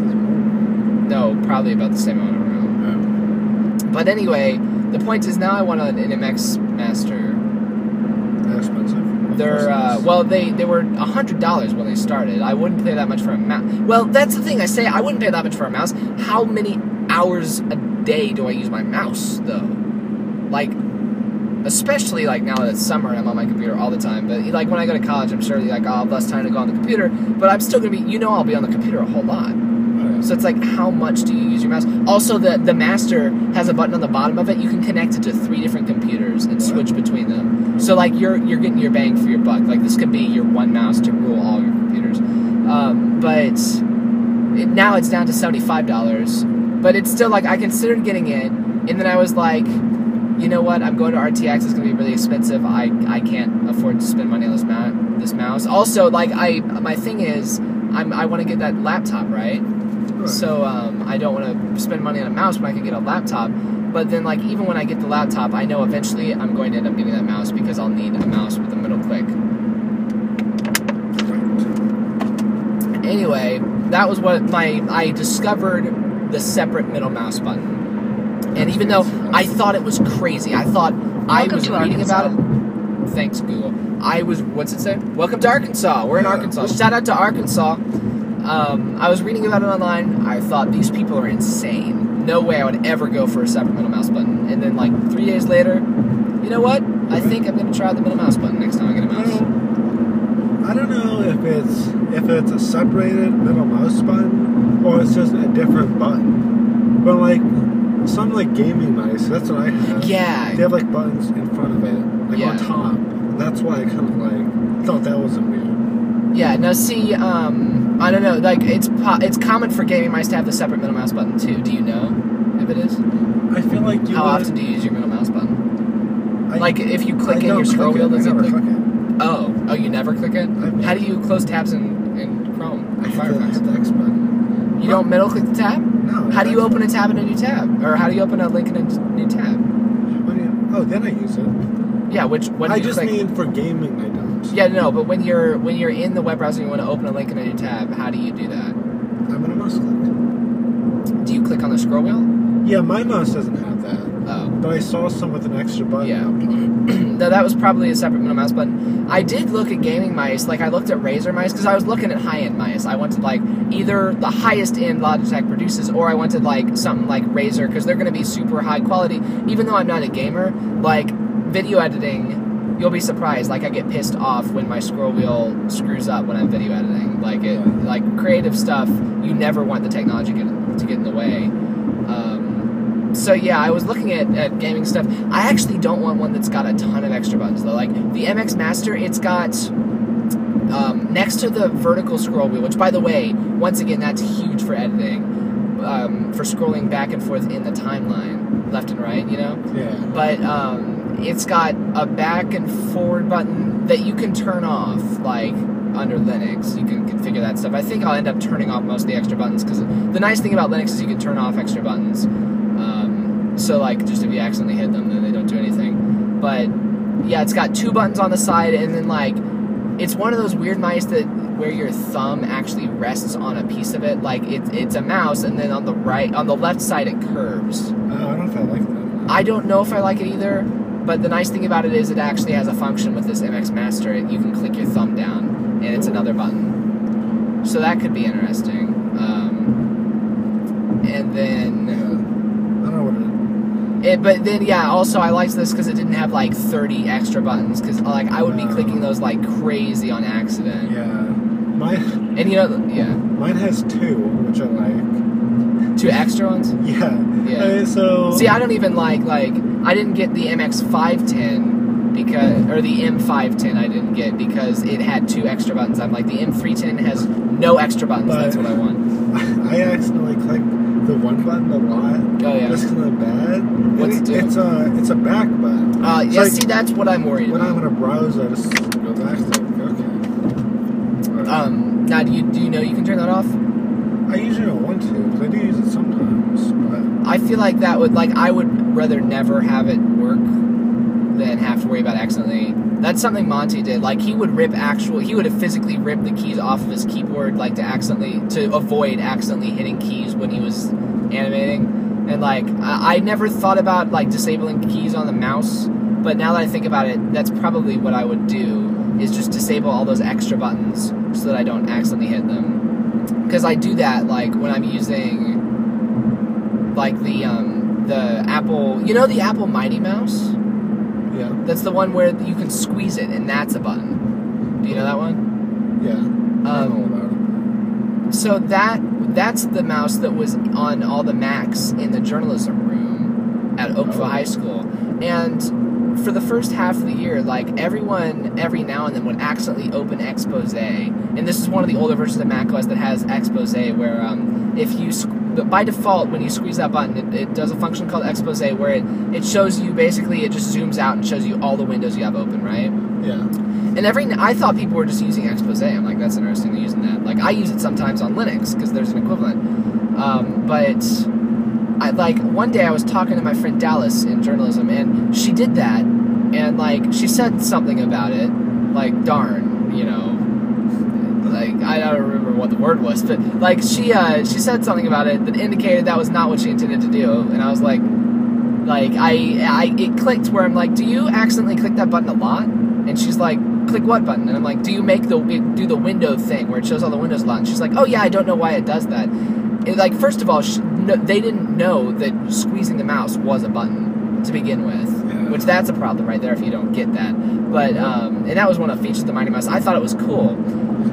S1: No, probably about the same amount of room. But anyway, the point is now I want an MX Master.
S2: They're expensive.
S1: They're uh, well, they they were hundred dollars when they started. I wouldn't pay that much for a mouse. Well, that's the thing. I say I wouldn't pay that much for a mouse. How many hours a day do I use my mouse though? Like, especially like now that it's summer and I'm on my computer all the time. But like when I go to college, I'm sure like I'll have less time to go on the computer. But I'm still gonna be, you know, I'll be on the computer a whole lot. So it's like, how much do you use your mouse? Also, the the master has a button on the bottom of it. You can connect it to three different computers and switch between them. So like, you're you're getting your bang for your buck. Like this could be your one mouse to rule all your computers. Um, but it, now it's down to seventy five dollars. But it's still like I considered getting it, and then I was like, you know what? I'm going to RTX. It's going to be really expensive. I I can't afford to spend money on this mouse. This mouse. Also, like I my thing is, I'm I want to get that laptop right. So um, I don't want to spend money on a mouse when I can get a laptop. But then, like, even when I get the laptop, I know eventually I'm going to end up getting that mouse because I'll need a mouse with a middle click. Anyway, that was what my I discovered the separate middle mouse button. And even though I thought it was crazy, I thought I
S3: Welcome
S1: was
S3: to
S1: reading about
S3: Arkansas.
S1: it. Thanks, Google. I was. What's it say? Welcome to Arkansas. We're in. Arkansas. Shout out to Arkansas. Um, I was reading about it online. I thought these people are insane. No way I would ever go for a separate middle mouse button. And then, like three days later, you know what? I think I'm gonna try the middle mouse button next time I get a mouse.
S2: don't, I don't know if it's if it's a separated middle mouse button or it's just a different button. But like some like gaming mice, that's what I have.
S1: Yeah.
S2: They have like buttons in front of it, like
S1: Yeah.
S2: on top. That's why I kind of like thought that was a weird.
S1: Yeah. Now, see, um, I don't know. Like, it's po- it's common for gaming mice to have the separate middle mouse button too. Do you know if it is?
S2: I feel like you.
S1: How
S2: would-
S1: often do you use your middle mouse button?
S2: I-
S1: Like, if you click
S2: I
S1: in your scroll wheel, does it click?
S2: click it.
S1: Oh, oh, you never click it. How do you close tabs in, in Chrome? In
S2: hit the, I
S1: Firefox?
S2: the X button.
S1: You don't middle click the tab?
S2: No.
S1: How do you open a tab in a new tab? Or how do you open a link in a new tab?
S2: What do you, oh, then I use it.
S1: Yeah, which what do
S2: I just
S1: click?
S2: mean for gaming, I don't.
S1: Yeah, no, but when you're when you're in the web browser and you want to open a link in a new tab, how do you do that?
S2: I'm gonna mouse click.
S1: Do you click on the scroll wheel?
S2: Yeah, my mouse doesn't have that.
S1: Oh.
S2: But I saw some with an extra button.
S1: Yeah. no, that was probably a separate mouse button. I did look at gaming mice, like I looked at Razer mice because I was looking at high end mice. I wanted like either the highest end Logitech produces, or I wanted like something like Razer because they're going to be super high quality. Even though I'm not a gamer, like video editing, you'll be surprised. Like I get pissed off when my scroll wheel screws up when I'm video editing. Like it, like creative stuff, you never want the technology get, to get in the way. Um, so yeah, I was looking at, at gaming stuff. I actually don't want one that's got a ton of extra buttons though. Like the MX Master, it's got um, next to the vertical scroll wheel, which by the way, once again, that's huge for editing, um, for scrolling back and forth in the timeline, left and right, you know.
S2: Yeah.
S1: But um, it's got a back and forward button that you can turn off, like under Linux. You can configure that stuff. I think I'll end up turning off most of the extra buttons because the nice thing about Linux is you can turn off extra buttons. Um, so like, just if you accidentally hit them, then they don't do anything. But yeah, it's got two buttons on the side, and then like, it's one of those weird mice that where your thumb actually rests on a piece of it. Like it's it's a mouse, and then on the right, on the left side, it curves.
S2: Oh, I don't know if I like that.
S1: I don't know if I like it either, but the nice thing about it is it actually has a function with this MX Master, you can click your thumb down, and it's another button. So that could be interesting. Um, and then,
S2: I don't know what it
S1: it, but then yeah, also I liked this because it didn't have like 30 extra buttons, because like I would be clicking those like crazy on accident.
S2: Yeah. Mine,
S1: And you know, yeah,
S2: mine has two, which I like.
S1: two extra ones.
S2: Yeah.
S1: Yeah.
S2: So.
S1: See, I don't even like like I didn't get the MX five ten because or the M five ten I didn't get because it had two extra buttons. I'm like the M three ten has no extra buttons.
S2: But-
S1: That's what I want.
S2: I accidentally clicked the one button a lot.
S1: Oh yeah.
S2: Just I'm bad.
S1: What's it?
S2: It's a, it's a back button.
S1: Uh,
S2: It's
S1: yeah.
S2: like
S1: see, that's what I'm worried
S2: when I'm
S1: about.
S2: in a browser, I just go back to it. Okay.
S1: Um, now do you do you know you can turn that off?
S2: I usually don't want to, because I do use it sometimes. But
S1: I feel like that would like I would rather never have it work than have to worry about accidentally. That's something Monty did. Like he would rip actual, he would have physically ripped the keys off of his keyboard, like to accidentally to avoid accidentally hitting keys when he was animating. And like I, I never thought about like disabling keys on the mouse, but now that I think about it, that's probably what I would do is just disable all those extra buttons so that I don't accidentally hit them. Because I do that like when I'm using like the um the Apple, you know the Apple Mighty Mouse.
S2: yeah.
S1: That's the one where you can squeeze it, and that's a button. Do you know that one?
S2: Yeah. I
S1: Um,
S2: know about it.
S1: so that that's the mouse that was on all the Macs in the journalism room at Oakville
S2: Oh.
S1: High School, and for the first half of the year, like everyone every now and then would accidentally open Expose, and this is one of the older versions of macOS that has Expose, where um, if you by default when you squeeze that button, it, it does a function called Expose where it it shows you basically it just zooms out and shows you all the windows you have open, right?
S2: Yeah.
S1: And every I thought people were just using expose. I'm like, that's interesting. They're using that. Like I use it sometimes on Linux because there's an equivalent. Um, but I like one day I was talking to my friend Dallas in journalism, and she did that, and like she said something about it, like darn, you know, like I don't remember what the word was, but like she uh, she said something about it that indicated that was not what she intended to do, and I was like, like I I it clicked where I'm like, do you accidentally click that button a lot? And she's like, click what button? And I'm like, do you make the do the window thing where it shows all the windows a lot? And she's like, oh yeah, I don't know why it does that. It, like first of all, sh- no, they didn't know that squeezing the mouse was a button to begin with,
S2: Yeah.
S1: which that's a problem right there if you don't get that. But um, and that was one of the features of the Mighty Mouse. I thought it was cool.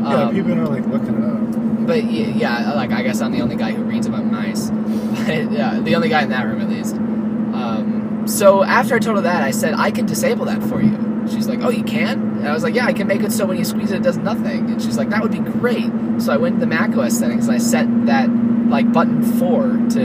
S2: Yeah,
S1: Um,
S2: people are like looking it up.
S1: but yeah, like I guess I'm the only guy who reads about mice. But, yeah, the only guy in that room at least. Um, so after I told her that, I said I can disable that for you. She's like, "Oh, you can?" And I was like, "Yeah, I can make it so when you squeeze it, it does nothing." And she's like, "That would be great." So I went to the macOS settings and I set that like button four to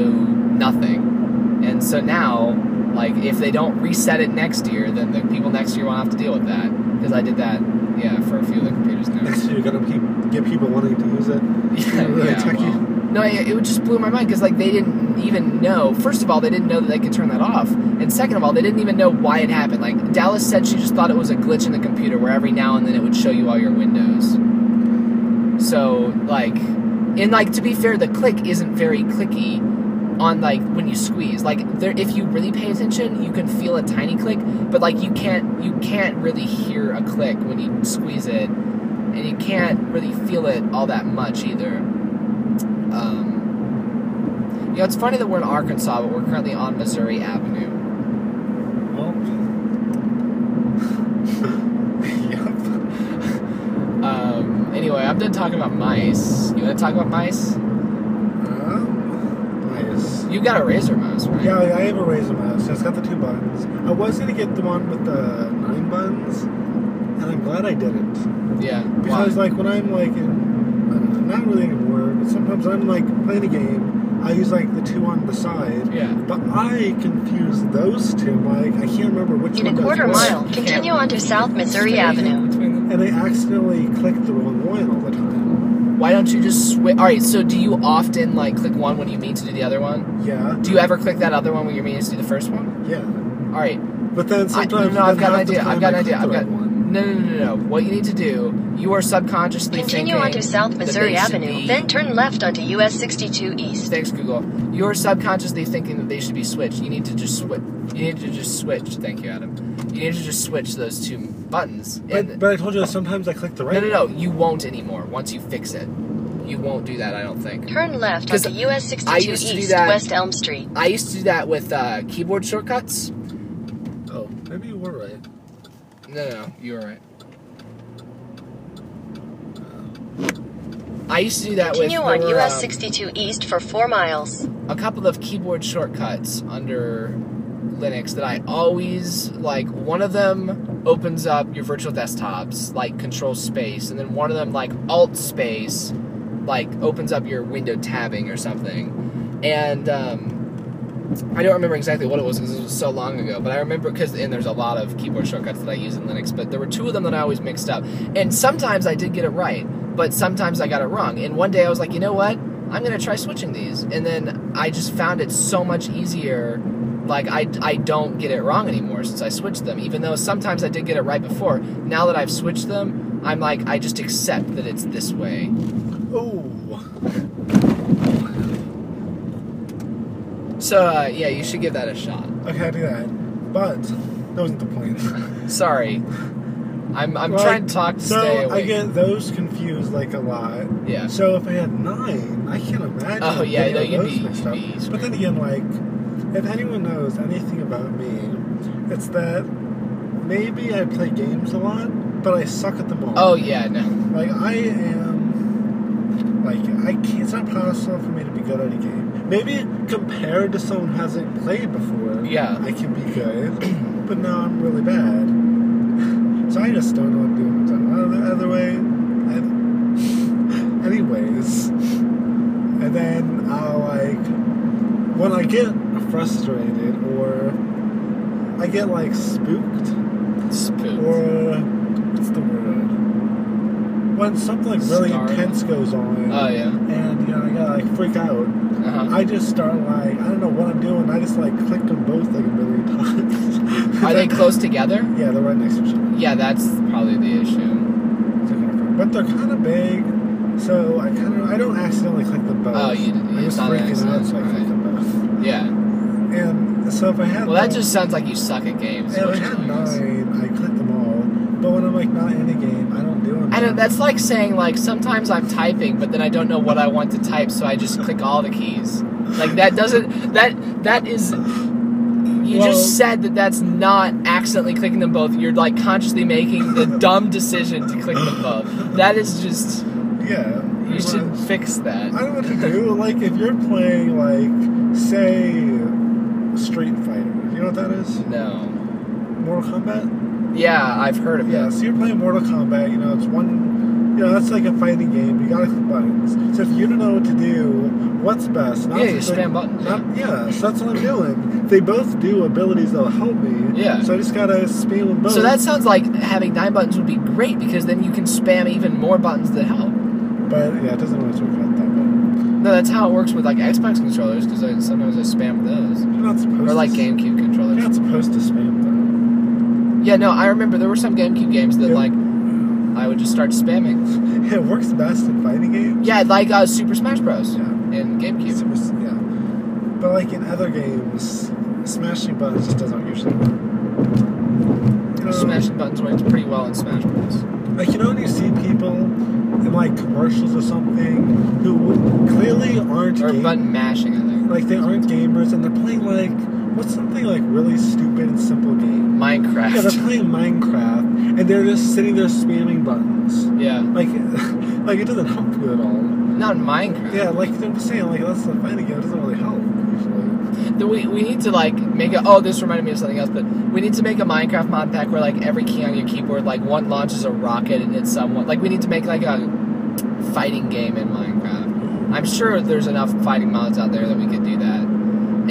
S1: nothing. And so now, like, if they don't reset it next year, then the people next year won't have to deal with that because I did that, yeah, for a few of the computers now.
S2: Year, you're gonna pe- get people wanting to use it.
S1: Yeah,
S2: really
S1: yeah,
S2: techy.
S1: well, no, it, it just blew my mind because like they didn't even know. First of all, they didn't know that they could turn that off, and second of all, they didn't even know why it happened. Like Dallas said, she just thought it was a glitch in the computer where every now and then it would show you all your windows. So like, and like to be fair, the click isn't very clicky on like when you squeeze. Like there, if you really pay attention, you can feel a tiny click, but like you can't you can't really hear a click when you squeeze it, and you can't really feel it all that much either. Um, you know, it's funny that we're in Arkansas, but we're currently on Missouri Avenue.
S2: Well. yep.
S1: Um, anyway, I'm done talking about mice. You want to talk about mice?
S2: Nice.
S1: You got a Razer mouse, right?
S2: Yeah, I have a Razer mouse. It's got the two buttons. I was gonna get the one with the nine buttons, and I'm glad I didn't.
S1: Yeah.
S2: Because
S1: Why?
S2: like when I'm like in, I don't know, not really anymore, but sometimes I'm like playing a game. I use like the two on the side.
S1: Yeah.
S2: But I confuse those two. Like I can't remember which
S3: In
S2: one
S3: In
S2: a
S3: quarter
S2: what.
S3: mile, continue onto South Missouri Avenue.
S2: And I accidentally click the wrong one all the time.
S1: Why don't you just switch? All right. So, do you often like click one when you mean to do the other one?
S2: Yeah.
S1: Do you ever click that other one when you're meaning to do the first one?
S2: Yeah.
S1: All right.
S2: But then
S1: I,
S2: sometimes
S1: no, no, I've
S2: then
S1: got an idea. I've got an idea. I've got.
S2: right one.
S1: No, no, no, no, no. What you need to do, you are subconsciously
S3: Continue onto South Missouri Avenue,
S1: be-
S3: then turn left onto US 62 East.
S1: Thanks, Google. You're subconsciously thinking that they should be switched. You need to just switch. You need to just switch. Thank you, Adam. You need to just switch those two buttons.
S2: But, but I told you sometimes I click the right
S1: no, no, no. You won't anymore. Once you fix it, you won't do that. I don't think.
S3: Turn left
S1: 'Cause
S3: onto US
S1: I
S3: 62
S1: used to do
S3: East,
S1: that-
S3: West Elm Street.
S1: I used to do that with uh, keyboard shortcuts.
S2: Oh, maybe you were right.
S1: No, no, no, you were right. I used to do that
S3: Continue
S1: with
S3: on
S1: there were,
S3: US
S1: um,
S3: 62 East for 4 miles.
S1: a couple of keyboard shortcuts under Linux that I always like. One of them opens up your virtual desktops, like Control Space, and then one of them, like Alt Space, like opens up your window tabbing or something. And um, I don't remember exactly what it was because it was so long ago, but I remember because and there's a lot of keyboard shortcuts that I use in Linux, but there were two of them that I always mixed up. And sometimes I did get it right, but sometimes I got it wrong. And one day I was like, you know what? I'm gonna try switching these, and then I just found it so much easier. Like I, I don't get it wrong anymore since I switched them. Even though sometimes I did get it right before. Now that I've switched them, I'm like I just accept that it's this way.
S2: Oh.
S1: So uh, yeah, you should give that a shot.
S2: Okay, I do that. But that wasn't the point.
S1: Sorry, I'm I'm
S2: Like,
S1: trying to talk to
S2: so
S1: stay
S2: I get those confused like a lot.
S1: Yeah.
S2: So if I had nine, I can't imagine.
S1: Oh, yeah, no, you'd
S2: those
S1: be-
S2: mixed
S1: you'd
S2: up.
S1: be
S2: But then again, like, if anyone knows anything about me, it's that maybe I play games a lot, but I suck at them all.
S1: Oh yeah, no.
S2: Like I am Like I can't, it's not possible for me to be good at a game. Maybe compared to someone who hasn't played before,
S1: Yeah.
S2: I can be good. but now I'm really bad. So I just don't know what to do. Other, other way, anyways, and then I'll like when I get frustrated or I get like spooked
S1: Spook.
S2: or what's the word? When something like really
S1: Startled.
S2: intense goes on,
S1: Oh yeah.
S2: and you know I gotta like freak out.
S1: Uh-huh.
S2: I just start like I don't know what I'm doing. I just like click them both like a million times.
S1: Are they close together?
S2: Yeah, they're right next to each other.
S1: Yeah, that's probably the issue.
S2: They're kinda far- But they're kind of big, so I kind of I don't accidentally click them both.
S1: Oh, you-
S2: I
S1: it's
S2: just
S1: not
S2: freaking out, so I click
S1: right.
S2: them both.
S1: Yeah.
S2: So if I had
S1: Well, that just sounds like you suck at games.
S2: Yeah, I had nine, I click them all. But when I'm like not in a game, I don't do them.
S1: I don't. That's like saying like sometimes I'm typing, but then I don't know what I want to type, so I just click all the keys. Like that doesn't. That that is. You
S2: Well-
S1: just said that that's not accidentally clicking them both. You're like consciously making the dumb decision to click them both. That is just.
S2: Yeah.
S1: You should fix that.
S2: I don't know what to do. Like if you're playing like say Street Fighter, you know what that is?
S1: No.
S2: Mortal Kombat.
S1: Yeah, I've heard of
S2: Yeah.
S1: it.
S2: Yeah, so you're playing Mortal Kombat. You know it's one. You know that's like a fighting game. You gotta click buttons. So if you don't know what to do, what's best? Not
S1: Yeah, you spam buttons,
S2: Not, yeah. So that's what I'm doing. They both do abilities that'll help me.
S1: Yeah.
S2: So I just gotta spam them both.
S1: So that sounds like having nine buttons would be great because then you can spam even more buttons that help.
S2: But yeah, it doesn't always work out that.
S1: No, that's how it works with like Xbox controllers because I, sometimes I spam those.
S2: You're not supposed
S1: Or like
S2: to.
S1: GameCube
S2: You're
S1: controllers.
S2: not supposed to spam them.
S1: Yeah, no, I remember there were some GameCube games that
S2: Yeah.
S1: like I would just start spamming.
S2: It works best in fighting games.
S1: Yeah, like uh, Super Smash Bros.
S2: Yeah.
S1: in GameCube.
S2: Super- yeah. But like in other games, smashing buttons just doesn't usually work. You know,
S1: Smashing buttons works pretty well in Smash Bros.
S2: Like you know when you see people in like commercials or something who clearly aren't
S1: Or
S2: game-
S1: button mashing, I think.
S2: like they aren't gamers and they're playing like what's something like really stupid and simple game.
S1: Minecraft.
S2: Yeah, they're playing Minecraft and they're just sitting there spamming buttons.
S1: Yeah.
S2: Like, like it doesn't help you at all.
S1: Not Minecraft.
S2: Yeah, like I'm just saying, like that's the fighting game. It doesn't really help
S1: We, we need to like make a oh this reminded me of something else but we need to make a Minecraft mod pack where like every key on your keyboard like one launches a rocket and it's someone like we need to make like a fighting game in Minecraft. I'm sure there's enough fighting mods out there that we could do that.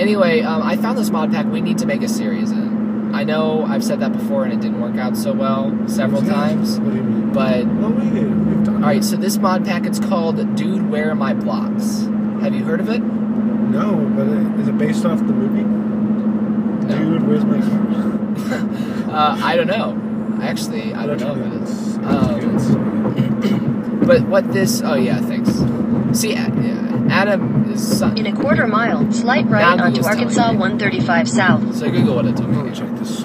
S1: Anyway um, I found this mod pack we need to make a series in. I know I've said that before and it didn't work out so well several times
S2: What do you mean?
S1: but
S2: we we've done.
S1: all right so this mod pack it's called Dude Where Are My Blocks? Have you heard of it
S2: No, but it, is it based off the movie?
S1: No.
S2: Dude, where's my car?
S1: uh, I don't know actually I don't know if it is Um, But what this? Oh yeah, thanks. See, Adam is son.
S3: In a quarter mile, slight right
S1: Now
S3: onto Arkansas 135 South.
S1: So Google what it told
S2: I'm
S1: me.
S2: check this.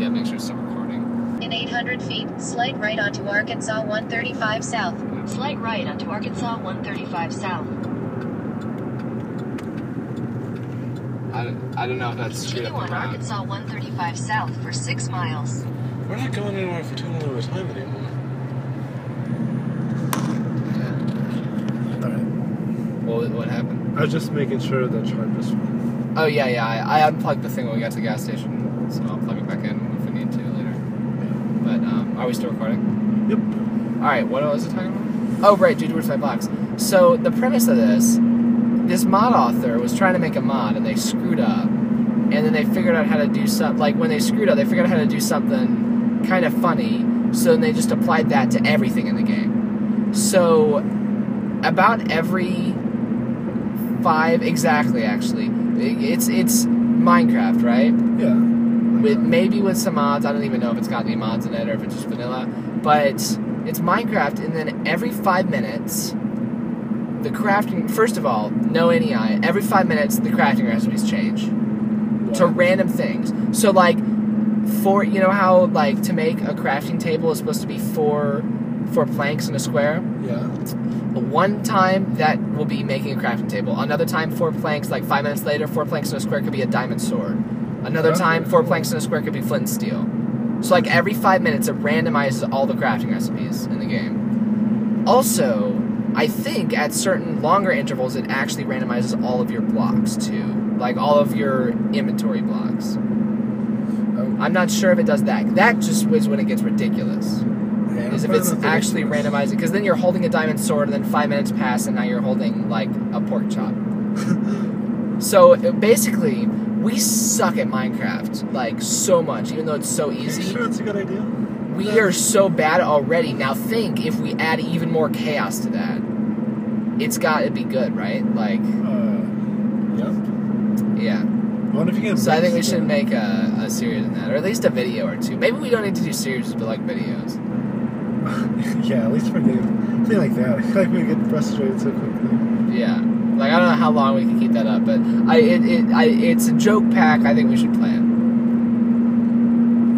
S1: Yeah, make sure it's still recording.
S3: In 800 feet, slight right onto Arkansas 135 South. Slight right onto Arkansas 135 South.
S1: I don't, I don't know if that's straight
S3: Continue on. Arkansas 135 South for 6 miles.
S2: We're not going anywhere for too long of a time anymore. Alright.
S1: What, what happened?
S2: I was just making sure the charge was full.
S1: Oh yeah, yeah. I, I unplugged the thing when we got to the gas station, so I'll plug it back in if we need to later. But um, are we still recording?
S2: Yep.
S1: All right. What was I talking about? Oh right, Dude Where's My Blocks. So the premise of this, this mod author was trying to make a mod and they screwed up, and then they figured out how to do something. Like when they screwed up, they figured out how to do something kind of funny. So then they just applied that to everything in the game. So about every five exactly actually it's it's minecraft right
S2: Yeah.
S1: with maybe with some mods i don't even know if it's got any mods in it or if it's just vanilla but it's minecraft and then every five minutes the crafting first of all no NEI every five minutes the crafting recipes change to random things so like for you know how like to make a crafting table is supposed to be four four planks in a square
S2: Yeah.
S1: one time that will be making a crafting table. Another time, four planks. Like five minutes later, four planks in a square could be a diamond sword. Another
S2: Okay.
S1: time, four planks in a square could be flint and steel. So like every five minutes, it randomizes all the crafting recipes in the game. Also, I think at certain longer intervals, it actually randomizes all of your blocks too, like all of your inventory blocks.
S2: Oh,
S1: I'm not sure if it does that. That just is when it gets ridiculous.
S2: yeah,
S1: Is if it's actually
S2: ridiculous.
S1: randomizing, because then you're holding a diamond sword, and then five minutes pass, and now you're holding like a pork chop. so basically, we suck at Minecraft like so much, even though it's so
S2: Are you
S1: easy.
S2: sure it's a good idea?
S1: We are so bad already. Now think if we add even more chaos to that, it's got to be good, right? Like,
S2: Uh, yep.
S1: yeah.
S2: I wonder if you can.
S1: So I think we should make a, a series in that, or at least a video or two. Maybe we don't need to do series, but like videos.
S2: yeah, at least for games. Something like that. Like we get frustrated so quickly.
S1: Yeah. Like I don't know how long we can keep that up, but I it, it I it's a joke pack. I think we should plan.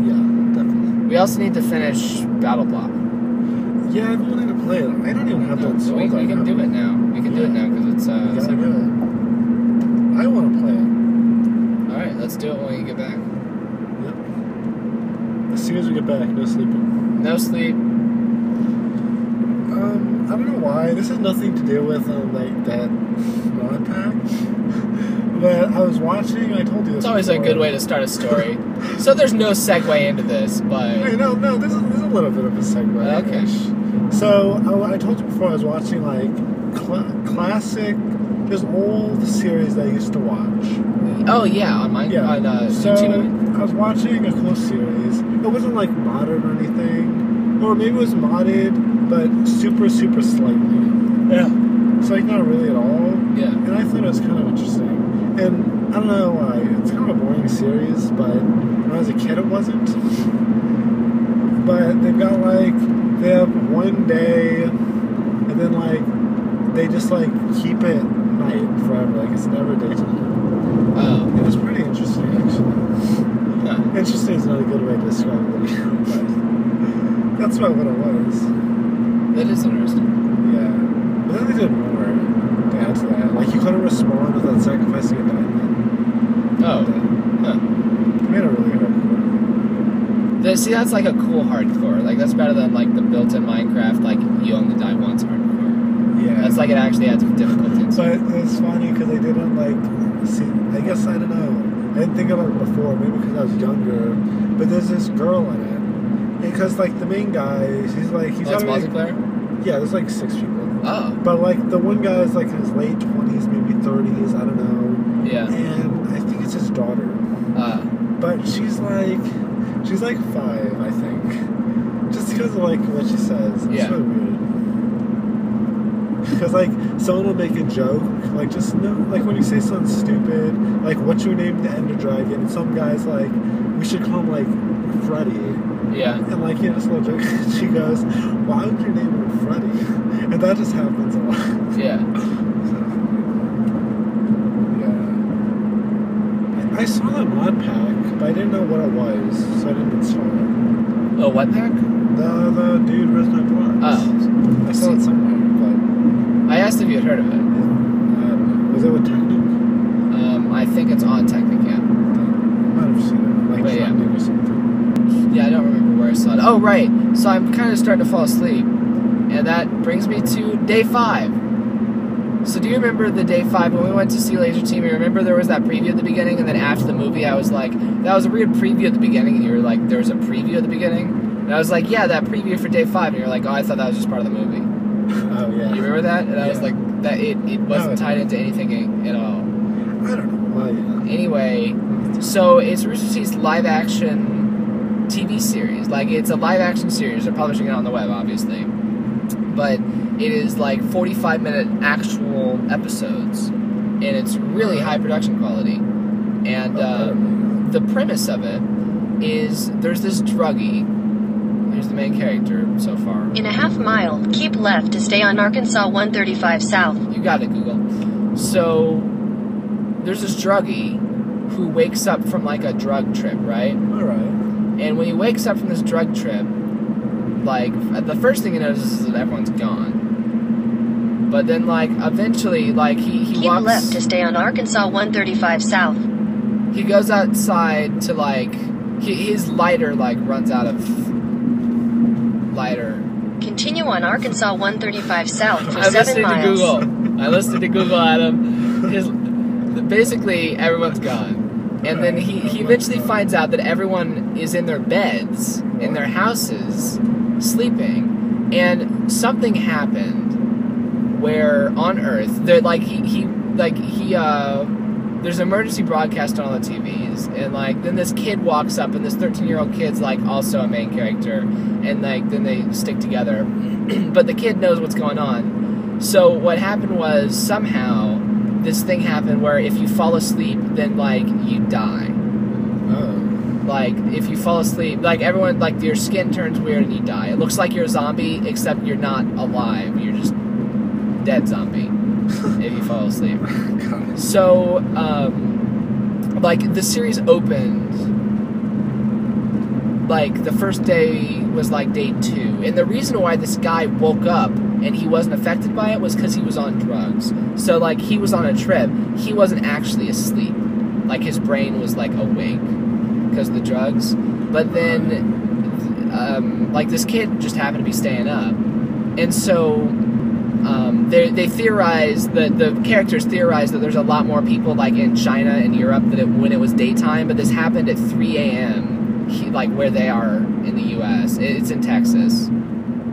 S2: Yeah, definitely.
S1: We also need to finish Battle Block.
S2: Yeah, I've wanting to play it. I don't even have that
S1: So we, we can
S2: now.
S1: do it now. We can do it now because it's uh.
S2: gotta do it. I want to play it.
S1: All right, let's do it when we get back.
S2: Yep. As soon as we get back, no sleeping.
S1: No sleep.
S2: Um, I don't know why. This has nothing to do with um, like that mod pack. but I was watching. I told you this.
S1: It's always a good way to start a story. So there's no segue into this,
S2: Hey,
S1: but
S2: no, no. There's a, there's a little bit of a segue.
S1: Okay.
S2: So I, I told you before. I was watching like cl- classic, just old series that I used to watch.
S1: oh yeah, on my
S2: Yeah.
S1: on uh,
S2: so
S1: YouTube. I
S2: was watching a cool series. It wasn't like modded or anything, or maybe it was modded, but super, super slightly.
S1: Yeah.
S2: So like not really at all.
S1: Yeah.
S2: And I thought it was kind of interesting. And I don't know why. It's kind of a boring series, but when I was a kid, it wasn't. But they've got like they have one day, and then like they just like keep it night forever. Like it's never daytime.
S1: Oh.
S2: It was pretty interesting, actually.
S1: Huh.
S2: Interesting is not a good way to describe it, but that's about what it was.
S1: That is interesting.
S2: Yeah. But then they did more to add to that. Like you couldn't respawn without sacrificing a diamond.
S1: Oh. Huh.
S2: They made it really hardcore.
S1: The, see, that's like a cool hardcore. Like that's better than like the built-in Minecraft. Like you only die once hardcore.
S2: Yeah.
S1: That's like it actually adds difficulty.
S2: But it's funny because they didn't like see. I guess I don't know. I didn't think about it before. Maybe because I was younger. But there's this girl in it. Because like the main guy, he's like he's
S1: Oh, multiplayer.
S2: Yeah, there's like six people.
S1: Oh.
S2: But like the one guy is like in his late twenties, maybe thirties. I don't know.
S1: Yeah.
S2: And I think it's his daughter.
S1: Uh.
S2: But she's like, she's like five, I think. Just because of like what she says. It's
S1: Yeah.
S2: so weird. Because like someone will make a joke, like just no, like when you say something stupid, like what's your name, the Ender Dragon, and some guy's like, we should call him like Freddy,
S1: Yeah.
S2: and like you know, this little joke. she goes, why would your name be Freddy? And that just happens a lot.
S1: Yeah.
S2: I saw that mod pack, but I didn't know what it was, so I didn't install it.
S1: Oh, what pack?
S2: The the dude with my blocks.
S1: Oh.
S2: I saw it somewhere, but.
S1: I asked if you had heard of it.
S2: Was it with Technic?
S1: Um, I think it's on Technic, yeah.
S2: I might have seen it, like
S1: But yeah.
S2: or something.
S1: Yeah, I don't remember where I saw it. Oh, right. So I'm kind of starting to fall asleep. And that brings me to day five. So do you remember the day five when we went to see Laser Team? You remember there was that preview at the beginning, and then after the movie, I was like, that was a weird preview at the beginning, and you were like, there was a preview at the beginning? And I was like, yeah, that preview for day five. And you're like, oh, I thought that was just part of the movie.
S2: Oh yeah.
S1: You remember that? And I was like, that it, it wasn't
S2: No.
S1: tied into anything at all.
S2: I don't know. Well, yeah.
S1: Anyway, so it's Rooster Teeth's live action TV series. Like it's a live action series. They're publishing it on the web, obviously, but it is like 45 minute actual episodes, and it's really high production quality. And uh, the premise of it is there's this druggie. Here's the main character so far.
S3: In a half mile, keep left to stay on Arkansas 135 South.
S1: You got it, Google. So there's this druggie who wakes up from like a drug trip, right?
S2: All right.
S1: And when he wakes up from this drug trip, like the first thing he notices is that everyone's gone. But then, like eventually, like he he
S3: Keep
S1: walks,
S3: left to stay on Arkansas 135 South.
S1: he goes outside to like he, his lighter like runs out of lighter.
S3: Continue on Arkansas 135 South for
S1: I
S3: 7
S1: listened to. Google. I listened to Google, Adam. His, basically, everyone's gone. And then he, he eventually finds out that everyone is in their beds, in their houses, sleeping. And something happened where on Earth, they're like, he, he, like, he, uh, there's an emergency broadcast on all the TVs, and like then this kid walks up, and this 13 year old kid's like also a main character, and like then they stick together, but the kid knows what's going on. So what happened was somehow this thing happened where if you fall asleep, then like you die.
S2: Oh.
S1: Like if you fall asleep, like everyone, like your skin turns weird and you die. It looks like you're a zombie, except you're not alive. You're just dead zombie if you fall asleep. So, um, like the series opened, like the first day was like day two, and the reason why this guy woke up and he wasn't affected by it was because he was on drugs. So, like he was on a trip, he wasn't actually asleep. Like his brain was like awake because of the drugs. But then, um, like this kid just happened to be staying up, and so um, they, they theorize that the characters theorize that there's a lot more people like in China and Europe that it, when it was daytime, but this happened at 3 a.m. like where they are in the U.S. It- It's in Texas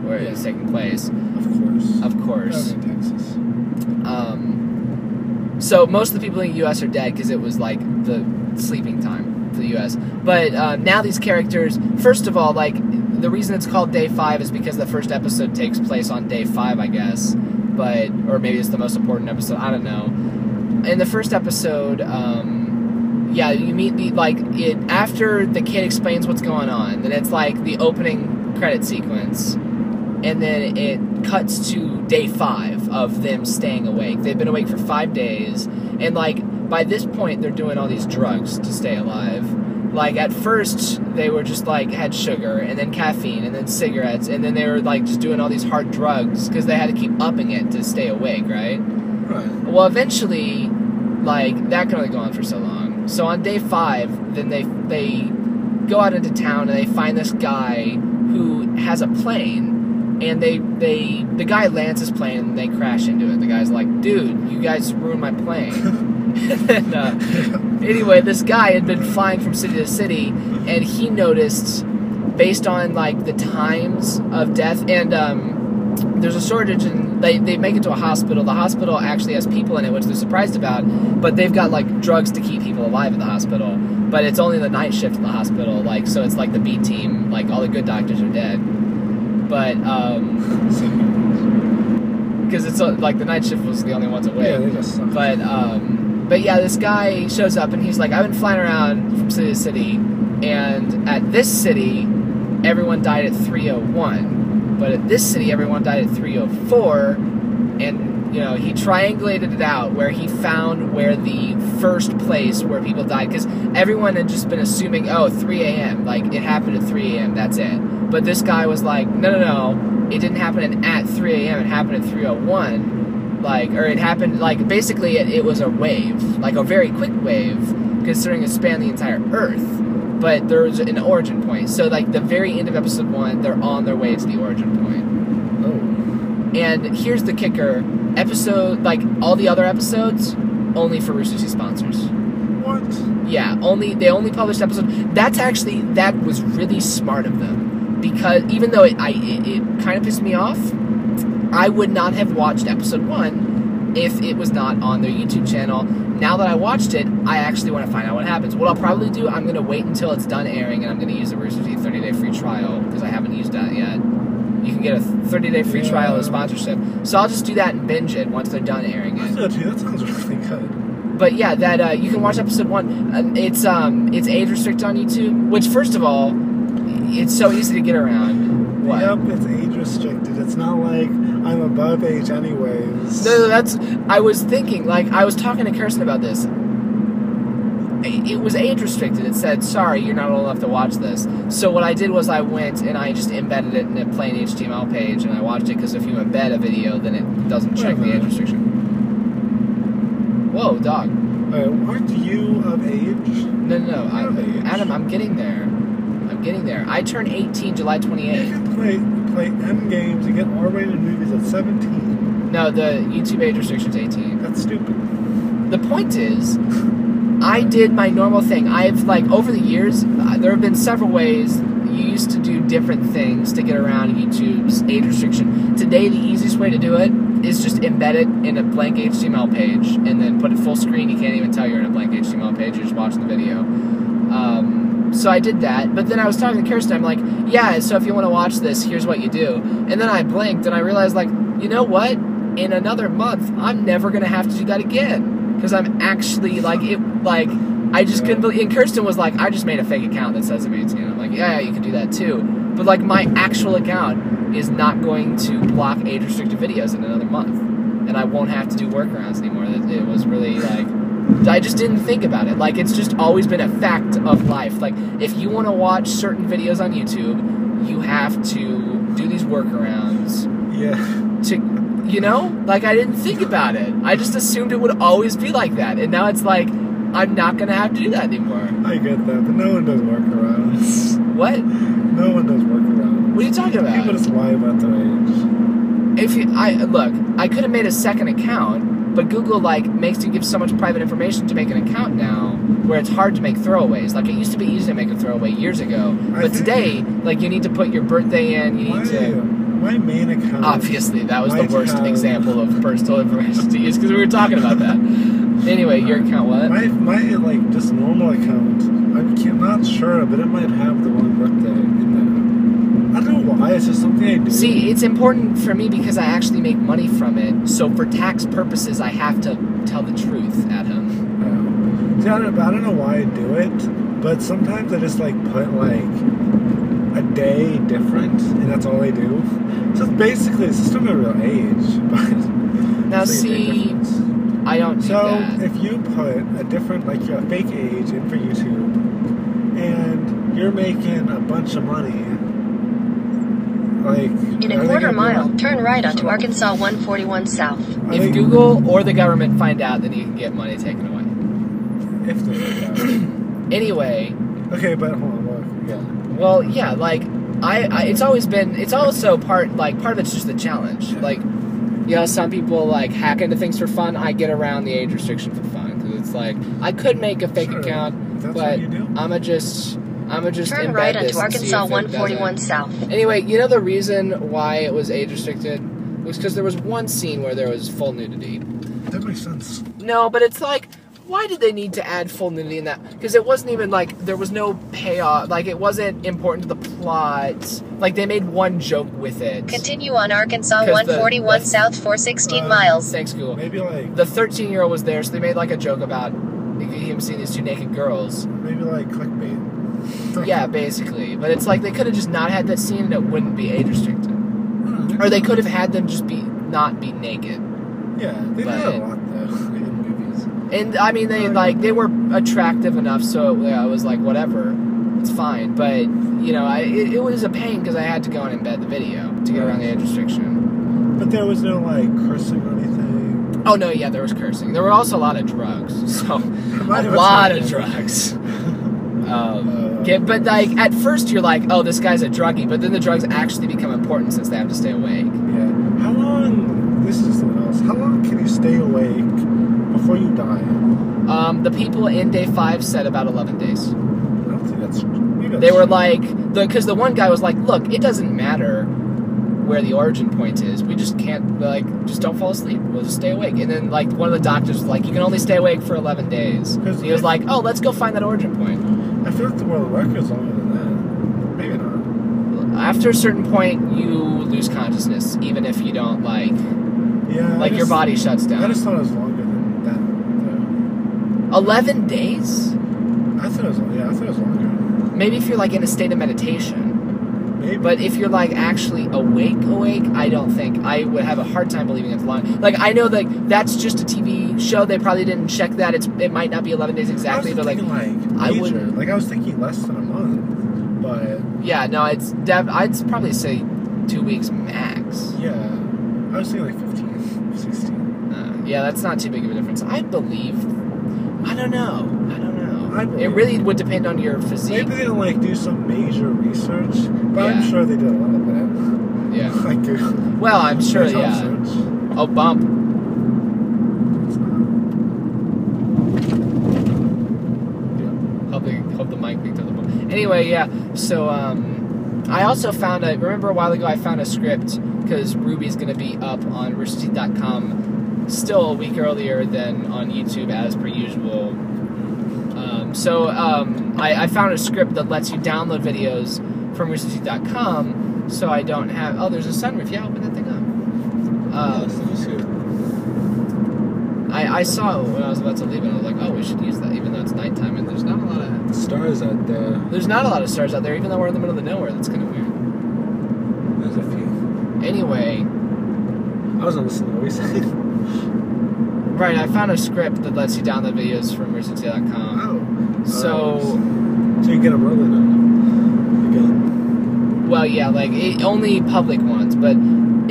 S1: where it's taking place,
S2: Of course.
S1: of course.
S2: In Texas.
S1: Um, so most of the people in the U.S. are dead because it was like the sleeping time for the U.S. But uh, now these characters, first of all, like the reason it's called Day Five is because the first episode takes place on Day Five, I guess. But or maybe it's the most important episode. I don't know. In the first episode, um, yeah, you meet the like it after the kid explains what's going on. Then it's like the opening credit sequence and then it cuts to day five of them staying awake. They've been awake for five days, and like by this point, they're doing all these drugs to stay alive. Like at first, they were just like had sugar, and then caffeine, and then cigarettes, and then they were like just doing all these hard drugs because they had to keep upping it to stay awake, right?
S2: Right.
S1: Well, eventually, like that can only go on for so long. So on day five, then they they go out into town and they find this guy who has a plane, and they they the guy lands his plane and they crash into it. The guy's like, "Dude, you guys ruined my plane." and uh, anyway, this guy had been flying from city to city, and he noticed, based on like the times of death, and um, there's a shortage, and they they make it to a hospital. The hospital actually has people in it, which they're surprised about, but they've got like drugs to keep people alive in the hospital. But it's only the night shift in the hospital, like so it's like the B team, like all the good doctors are dead. But um, because it's uh, like the night shift was the only ones awake.
S2: Yeah.
S1: But um, but yeah, this guy shows up and he's like, I've been flying around from city to city, and at this city, everyone died at 301, but at this city, everyone died at 304, and you know he triangulated it out where he found where the first place where people died because everyone had just been assuming, oh, 3 a.m. like it happened at 3 a.m. That's it. But this guy was like, no, no, no, it didn't happen at 3 a.m. It happened at 301 like or it happened like basically it, it was a wave like a very quick wave considering it spanned the entire earth but there's an origin point so like the very end of episode one they're on their way to the origin point
S2: Oh.
S1: and here's the kicker episode like all the other episodes only for Rooster Teeth sponsors
S2: What?
S1: yeah, only they only published episode. That's actually that was really smart of them because even though it I it, it kind of pissed me off, I would not have watched episode one if it was not on their YouTube channel. Now that I watched it, I actually want to find out what happens. What I'll probably do, I'm gonna wait until it's done airing, and I'm gonna use the Rooster Teeth 30 day free trial because I haven't used that yet. You can get a 30 day free trial of
S2: Yeah.
S1: sponsorship, so I'll just do that and binge it once they're done airing it.
S2: Yeah, dude, that sounds really good.
S1: But yeah, that uh, you can watch episode one. Um, it's um, it's age restricted on YouTube. Which, first of all, it's so easy to get around. What?
S2: Yep, it's age restricted. It's not like I'm above age anyways.
S1: No, no, that's. I was thinking, like, I was talking to Kirsten about this. It was age restricted. It said, "Sorry, you're not old enough to watch this." So what I did was I went and I just embedded it in a plain HTML page, and I watched it because if you embed a video, then it doesn't check the age restriction. Whoa, dog!
S2: Uh, aren't you of age?
S1: No, no, no. I,
S2: You're of age.
S1: Adam, I'm getting there. I'm getting there. I turn 18 July
S2: You
S1: 28th.
S2: can play play M games and get R-rated movies at 17.
S1: No, the YouTube age restriction's 18.
S2: That's stupid.
S1: The point is, I did my normal thing. I've like over the years, uh, there have been several ways you used to do different things to get around YouTube's age restriction. Today, the easiest way to do it is just embed it in a blank HTML page and then put it full screen. You can't even tell you're in a blank HTML page. You're just watching the video. Um, so I did that, but then I was talking to Kirsten. I'm like, yeah. So if you want to watch this, here's what you do. And then I blinked and I realized, like, you know what? In another month, I'm never gonna have to do that again because I'm actually like it. Like I just couldn't believe. And Kirsten was like, I just made a fake account that says I'm 18. I'm like, yeah, yeah, you can do that too. But like my actual account is not going to block age restricted videos in another month, and I won't have to do workarounds anymore. It was really like. I just didn't think about it. Like it's just always been a fact of life. Like if you want to watch certain videos on YouTube, you have to do these workarounds
S2: Yeah.
S1: to you know like i didn't think about it i just assumed it would always be like that and now it's like i'm not gonna have to do that anymore
S2: I get that, but no one does workarounds.
S1: what
S2: No one does workarounds.
S1: what are you talking about?
S2: People just lie about their age.
S1: if you i look i could have made a second account but google like makes you give so much private information to make an account now where it's hard to make throwaways like it used to be easy to make a throwaway years ago
S2: I
S1: but today like you need to put your birthday in you
S2: My,
S1: need to
S2: my main account.
S1: obviously that was the worst
S2: have-
S1: example of personal information to use because we were talking about that anyway your account what
S2: My, my like just normal account. I'm ca- not sure, but it might have the wrong birthday in there. I don't know why. It's just something I do.
S1: See, it's important for me because I actually make money from it. So for tax purposes, I have to tell the truth, Adam.
S2: Yeah. See, I don't, I don't know why I do it, but sometimes I just like put like a day different, and that's all I do. So it's basically it's still my real age, but
S1: Now,
S2: it's like a day
S1: see. I don't do
S2: So if you put a different, like a fake age in for YouTube, and you're making a bunch of money, like
S3: In a quarter mile,
S2: like-
S3: turn right onto Arkansas 141 South.
S2: are
S1: If
S2: they-
S1: Google or the government find out, then you can get money taken away.
S2: if they find
S1: Anyway,
S2: okay, but hold on, look, yeah.
S1: well, yeah, like I, I, it's always been. It's also part like part of it's just the challenge. Like, you know, some people like hack into things for fun. I get around the age restriction for fun because it's like I could make a fake
S2: Sure,
S1: account,
S2: that's
S1: but
S2: what you do.
S1: I'ma just, I'ma just
S3: Turn right
S1: this
S3: onto Arkansas
S1: if it doesn't-
S3: 141 South.
S1: Anyway, you know the reason why it was age restricted was because there was one scene where there was full nudity.
S2: That makes sense.
S1: No, but it's like, why did they need to add full nudity in that? Because it wasn't even like there was no payoff. Like it wasn't important to the plot. Like they made one joke with it.
S3: Continue on Arkansas 141
S1: the-
S3: South for 16
S2: Uh,
S3: miles.
S1: Thanks, Google.
S2: Maybe like
S1: The 13 year old was there, so they made like a joke about him seeing these two naked girls.
S2: maybe like clickbait.
S1: Yeah, basically. But it's like they could have just not had that scene and it wouldn't be age restricted. Hmm, or they could have had them just be not be naked.
S2: Yeah, they
S1: but-
S2: that a lot though in movies.
S1: And I mean, they like they were attractive enough, so yeah, I was like, whatever, it's fine. But you know, I it, it was a pain because I had to go and embed the video to get around the age restriction.
S2: But there was no like cursing or anything.
S1: Oh no, yeah, there was cursing. There were also a lot of drugs, so a lot of drugs. Um,
S2: Uh,
S1: okay, but like at first you're like, oh, this guy's a druggie, but then the drugs actually become important since they have to stay awake.
S2: Yeah. How long? This is something else. How long can you stay awake before you die?
S1: Um, the people in day five said about 11 days.
S2: I don't think that's. That's
S1: They were like, the because the one guy was like, look, it doesn't matter where the origin point is. We just can't like just don't fall asleep. We'll just stay awake. And then like one of the doctors was like, you can only stay awake for 11 days. He was like, oh, let's go find that origin point.
S2: I the world record's longer than that. Maybe not.
S1: After a certain point, you lose consciousness, even if you don't like
S2: Yeah.
S1: Like your body shuts down.
S2: I just thought it was longer than that.
S1: 11 days?
S2: I thought it was. Yeah, I thought it was longer.
S1: Maybe if you're like in a state of meditation.
S2: Maybe.
S1: But if you're like actually awake, awake, I don't think I would have a hard time believing it's long. Like I know that that's just a TV show. They probably didn't check that. It's it might not be 11 days exactly, but like
S2: like
S1: I wouldn't-
S2: Like I was thinking less than a month, but
S1: yeah, no, it's dev- I'd probably say two weeks max.
S2: yeah, I was thinking like 15, 16.
S1: Uh, yeah, that's not too big of a difference. I believe. I don't know. I don't know.
S2: I
S1: it really would depend on your physique.
S2: Maybe they didn't like do some major research, but I'm sure they did a little bit.
S1: Yeah.
S2: Like Google.
S1: Well, I'm sure. Yeah.
S2: sorts.
S1: Oh, bump.
S2: Yeah.
S1: Hope, the, hope the mic picked up the bump. Anyway, yeah. So um, I also found a. Remember a while ago I found a script because RWBY's going to be up on RoosterTeeth.com still a week earlier than on YouTube as per usual. Um, so um, I, I found a script that lets you download videos from RoosterTeeth.com so I don't have. Oh, there's a sunroof. Yeah, open that thing up. Um,
S2: Yes, let me see it.
S1: I, I saw it when I was about to leave, and I was like, "Oh, we should use that," even though it's nighttime and there's not a lot of
S2: Stars out there.
S1: there's not a lot of stars out there, even though we're in the middle of nowhere. That's kind of weird.
S2: There's a few.
S1: Anyway,
S2: I wasn't listening to what you said.
S1: right, I found a script that lets you download videos from RoosterTeeth.com.
S2: Oh.
S1: So,
S2: so you get them early now. Again.
S1: well, yeah, like it, only public ones, but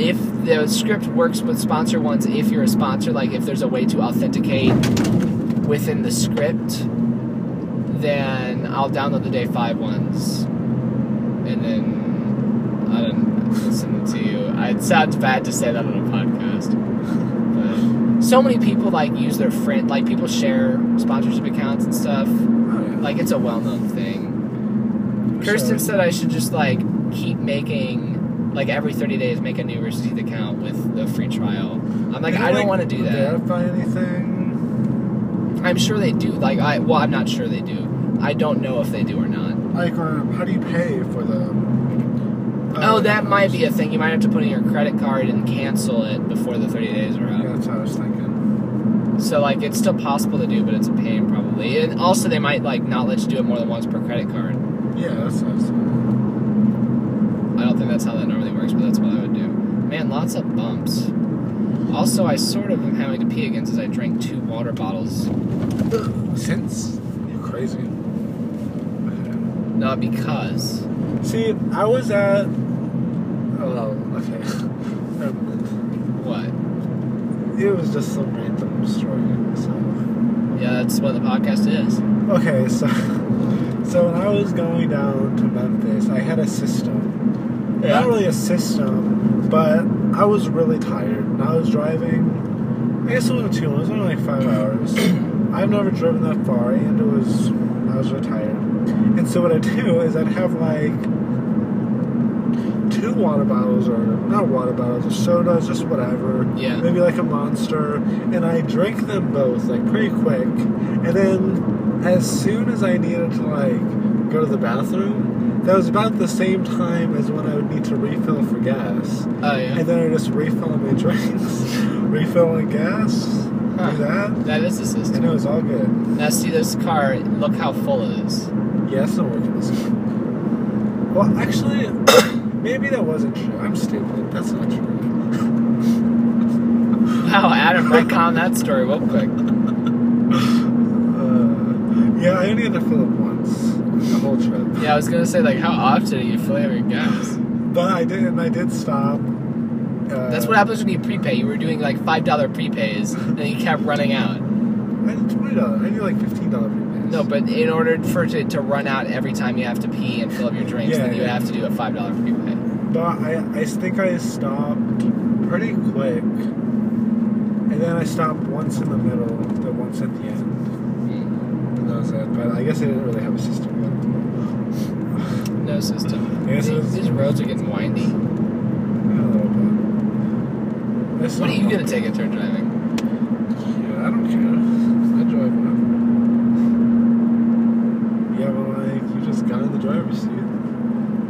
S1: if the script works with sponsor ones, if you're a sponsor, like if there's a way to authenticate within the script, then I'll download the day five ones, and then I don't send it to you. It sounds bad to say that on a podcast, but so many people like use their friend, like people share sponsorship accounts and stuff. Like it's a well-known thing. Kirsten
S2: Sure.
S1: said I should just like keep making like every 30 days make a new Teeth account with the free trial. I'm like I don't want to do that.
S2: Verify anything?
S1: I'm sure they do. Like I well I'm not sure they do. I don't know if they do or not.
S2: Like, or how do you pay for the?
S1: Oh, that might be a thing. You might have to put in your credit card and cancel it before the 30 days are up.
S2: Yeah, that's what I was thinking.
S1: So like it's still possible to do, but it's a pain probably. And also they might like not let you do it more than once per credit card.
S2: Yeah, that's what I was thinking.
S1: I don't think that's how that normally works, but that's what I would do. Man, lots of bumps. Also, I sort of am having to pee again since I drank two water bottles.
S2: Since you're crazy.
S1: Not because.
S2: See, I was at. Oh, okay.
S1: What?
S2: it was just some random.
S1: That's what the podcast is.
S2: Okay, so so when I was going down to Memphis, I had a system.
S1: Yeah.
S2: Not really a system, but I was really tired. And I was driving. I guess it wasn't too long. It was only like five hours. I've never driven that far, and it was I was retired. And so what I do is I'd have like two water bottles, or not water bottles, or sodas, just whatever
S1: Yeah.
S2: maybe like a monster, and I drink them both like pretty quick. And then as soon as I needed to like go to the bathroom, that was about the same time as when I would need to refill for gas.
S1: Oh yeah.
S2: And then I just refill my drinks, refill my gas,
S1: Huh.
S2: do that,
S1: That is the
S2: and
S1: system.
S2: it was all good.
S1: Now see this car. Look how full it is.
S2: Yeah, it's not working this time. Well, actually, maybe that wasn't true. I'm stupid. That's not true.
S1: Wow, Adam retcon that story real quick.
S2: Uh, yeah, I only had to fill up once the whole trip.
S1: Yeah, I was gonna say like, how often do you fill your gas?
S2: But I did, and I did stop. Uh,
S1: That's what happens when you prepay. You were doing like five dollar prepays, and you kept running out.
S2: I did twenty dollars. I did like fifteen dollar prepays.
S1: No, but in order for it to run out every time you have to pee and fill up your drinks,
S2: Yeah,
S1: then you
S2: yeah.
S1: have to do a five dollar prepay.
S2: But I, I think I stopped pretty quick, and then I stopped once in the middle, then once at the end, And that was it. But I guess I didn't really have a system.
S1: no system. These, these roads are getting windy.
S2: A little bit. It's
S1: When are you gonna take a turn driving?
S2: Yeah, I don't care. I drive whenever. Yeah, but like you just got in the driver's seat.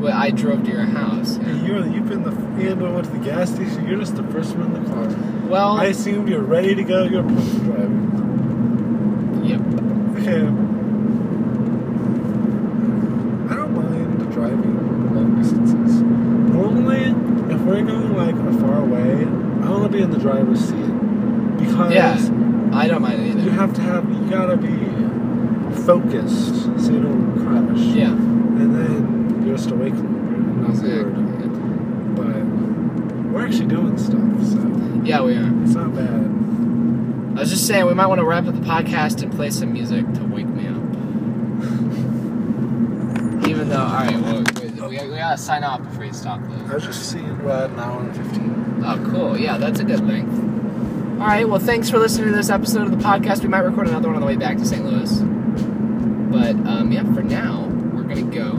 S1: Well, I drove to your house. Yeah.
S2: You're you've been the and I went to the gas station. You're just the first one in the car.
S1: Well,
S2: I assumed you're ready to go. You're perfect driving.
S1: yep.
S2: Okay. I don't mind driving long distances. Normally, if we're going like a far away, I want to be in the driver's seat because
S1: Yeah, I don't mind it either.
S2: you have to have you gotta be focused so you don't crash.
S1: yeah,
S2: And then you're just awake longer and not
S1: exactly.
S2: bored. But we're actually doing stuff, so
S1: Yeah, we are.
S2: it's not bad.
S1: I was just saying we might want to wrap up the podcast and play some music to wake me up. Even though, all right, well, wait, We, we gotta sign off before you stop
S2: I was just seeing what an hour and fifteen.
S1: Oh, cool. Yeah, that's a good length. All right. Well, thanks for listening to this episode of the podcast. We might record another one on the way back to St. Louis. But um, yeah, for now, we're gonna go.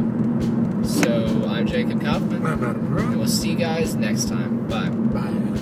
S1: So I'm Jacob Kaufman, and we'll see you guys next time. Bye.
S2: Bye.